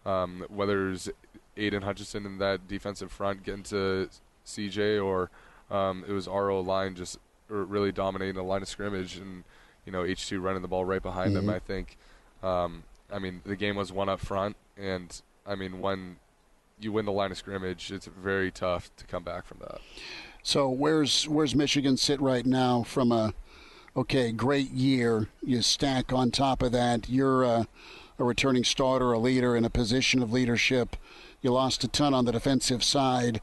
Um, whether it's Aidan Hutchinson in that defensive front getting to CJ or um, it was RO line just really dominating the line of scrimmage and you know H2 running the ball right behind mm-hmm. them. I think. Um, I mean, the game was one up front, and I mean when you win the line of scrimmage, it's very tough to come back from that. So where's where's Michigan sit right now from a okay, great year. You stack on top of that, you're a, a returning starter, a leader in a position of leadership. You lost a ton on the defensive side.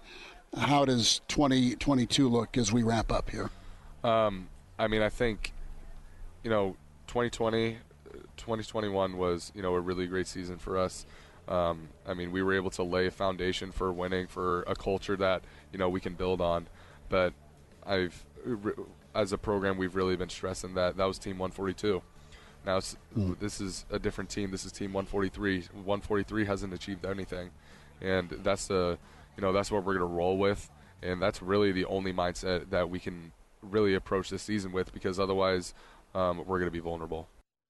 How does 2022 look as we wrap up here? Um, I mean, I think, you know, 2020, 2021 was, you know, a really great season for us. Um, I mean, we were able to lay a foundation for winning, for a culture that, you know, we can build on. But I've, as a program, we've really been stressing that that was Team 142. Now mm. this is a different team. This is Team 143. 143 hasn't achieved anything, and that's the, you know, that's what we're gonna roll with, and that's really the only mindset that we can really approach this season with, because otherwise, um, we're gonna be vulnerable.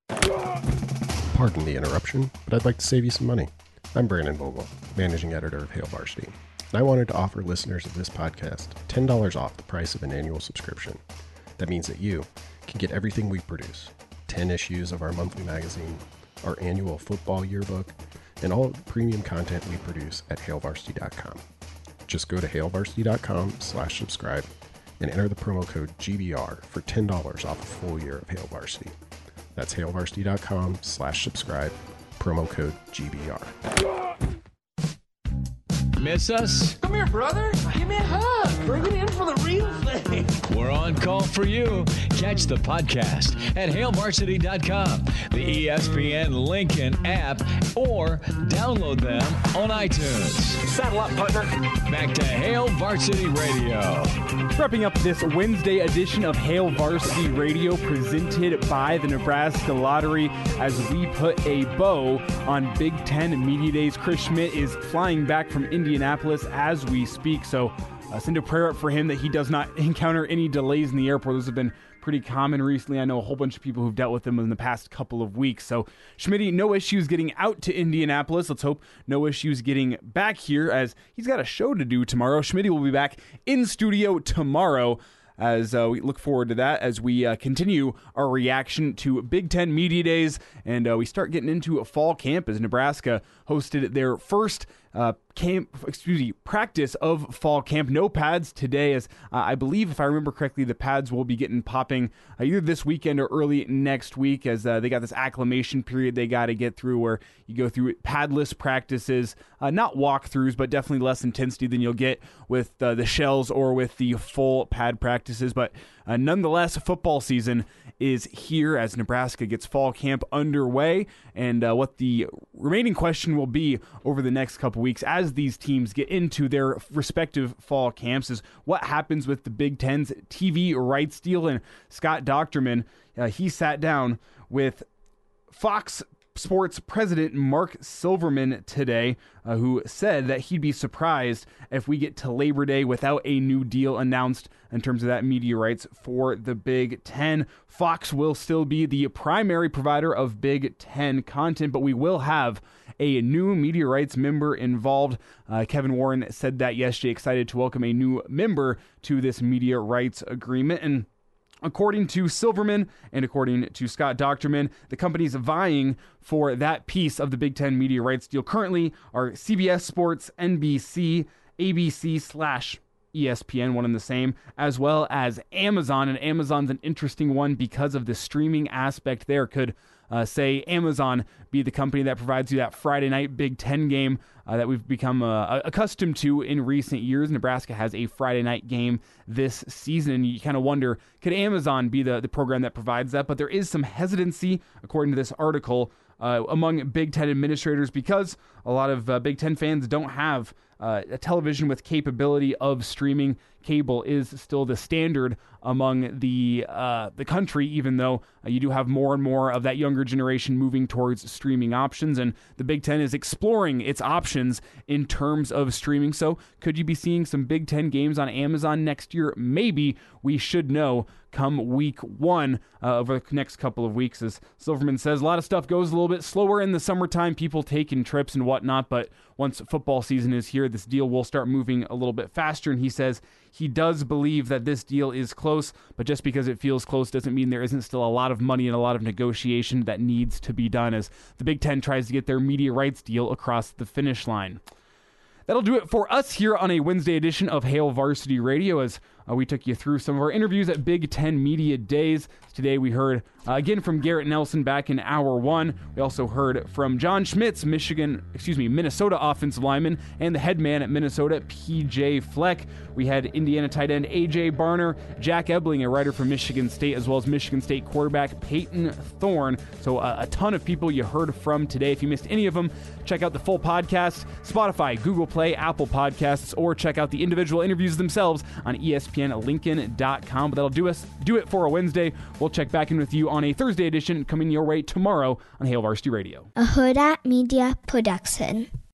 Pardon the interruption, but I'd like to save you some money. I'm Brandon Vogel, managing editor of Hail Varsity, and I wanted to offer listeners of this podcast $10 off the price of an annual subscription. That means that you can get everything we produce 10 issues of our monthly magazine, our annual football yearbook, and all the premium content we produce at hailvarsity.com. Just go to hailvarsity.com slash subscribe and enter the promo code GBR for $10 off a full year of Hail Varsity. That's hailvarsity.com slash subscribe, promo code GBR. Miss us? Come here, brother. Give me a hug. Bring it in for the real thing. We're on call for you. Catch the podcast at hailvarsity.com, the ESPN Lincoln app, or download them on iTunes. Saddle up, partner. Back to Hail Varsity Radio. Wrapping up this Wednesday edition of Hail Varsity Radio presented by the Nebraska Lottery as we put a bow on Big Ten Media Days. Chris Schmitz is flying back from India Indianapolis as we speak. So uh, send a prayer up for him that he does not [laughs] encounter any delays in the airport. Those have been pretty common recently. I know a whole bunch of people who've dealt with them in the past couple of weeks. So Schmitz, no issues getting out to Indianapolis. Let's hope no issues getting back here as he's got a show to do tomorrow. Schmitz will be back in studio tomorrow as uh, we look forward to that as we uh, continue our reaction to Big Ten Media Days and uh, we start getting into a fall camp as Nebraska hosted their first uh, camp, excuse me, practice of fall camp. No pads today, as uh, I believe, if I remember correctly, the pads will be getting popping uh, either this weekend or early next week, as uh, they got this acclimation period they got to get through, where you go through padless practices, uh, not walkthroughs, but definitely less intensity than you'll get with uh, the shells or with the full pad practices. But uh, nonetheless, football season is here as Nebraska gets fall camp underway. And uh, what the remaining question will be over the next couple weeks as these teams get into their respective fall camps is what happens with the Big Ten's TV rights deal. And Scott Dochterman, uh, he sat down with Fox Sports president Mark Silverman today, uh, who said that he'd be surprised if we get to Labor Day without a new deal announced in terms of that media rights for the Big Ten. Fox will still be the primary provider of Big Ten content, but we will have a new media rights member involved. Uh, Kevin Warren said that yesterday, excited to welcome a new member to this media rights agreement. And According to Silverman and according to Scott Dochterman, the companies vying for that piece of the Big Ten media rights deal currently are CBS Sports, NBC, ABC slash ESPN, one and the same, as well as Amazon. And Amazon's an interesting one because of the streaming aspect there. Could uh, say Amazon be the company that provides you that Friday night Big Ten game uh, that we've become uh, accustomed to in recent years. Nebraska has a Friday night game this season. You kind of wonder could Amazon be the, the program that provides that? But there is some hesitancy, according to this article, uh, among Big Ten administrators because a lot of uh, Big Ten fans don't have uh, a television with capability of streaming cable is still the standard among the uh, the country, even though uh, you do have more and more of that younger generation moving towards streaming options, and the Big Ten is exploring its options in terms of streaming. So, could you be seeing some Big Ten games on Amazon next year? Maybe we should know come week one uh, over the next couple of weeks. As Silverman says, a lot of stuff goes a little bit slower in the summertime, people taking trips and whatnot, but once football season is here, this deal will start moving a little bit faster. And he says he does believe that this deal is close, but just because it feels close doesn't mean there isn't still a lot of money and a lot of negotiation that needs to be done as the Big Ten tries to get their media rights deal across the finish line. That'll do it for us here on a Wednesday edition of Hail Varsity Radio. As uh, we took you through some of our interviews at Big Ten Media Days. Today we heard uh, again from Garrett Nelson back in hour one. We also heard from John Schmitz, Michigan, excuse me, Minnesota offensive lineman, and the head man at Minnesota, PJ Fleck. We had Indiana tight end AJ Barner, Jack Ebling, a writer from Michigan State, as well as Michigan State quarterback Payton Thorne. So uh, a ton of people you heard from today. If you missed any of them, check out the full podcast, Spotify, Google Play, Apple Podcasts, or check out the individual interviews themselves on ESPNLincoln.com. But that'll do us do it for a Wednesday. We'll check back in with you on a Thursday edition coming your way tomorrow on Hail Varsity Radio. A Huda Media Production.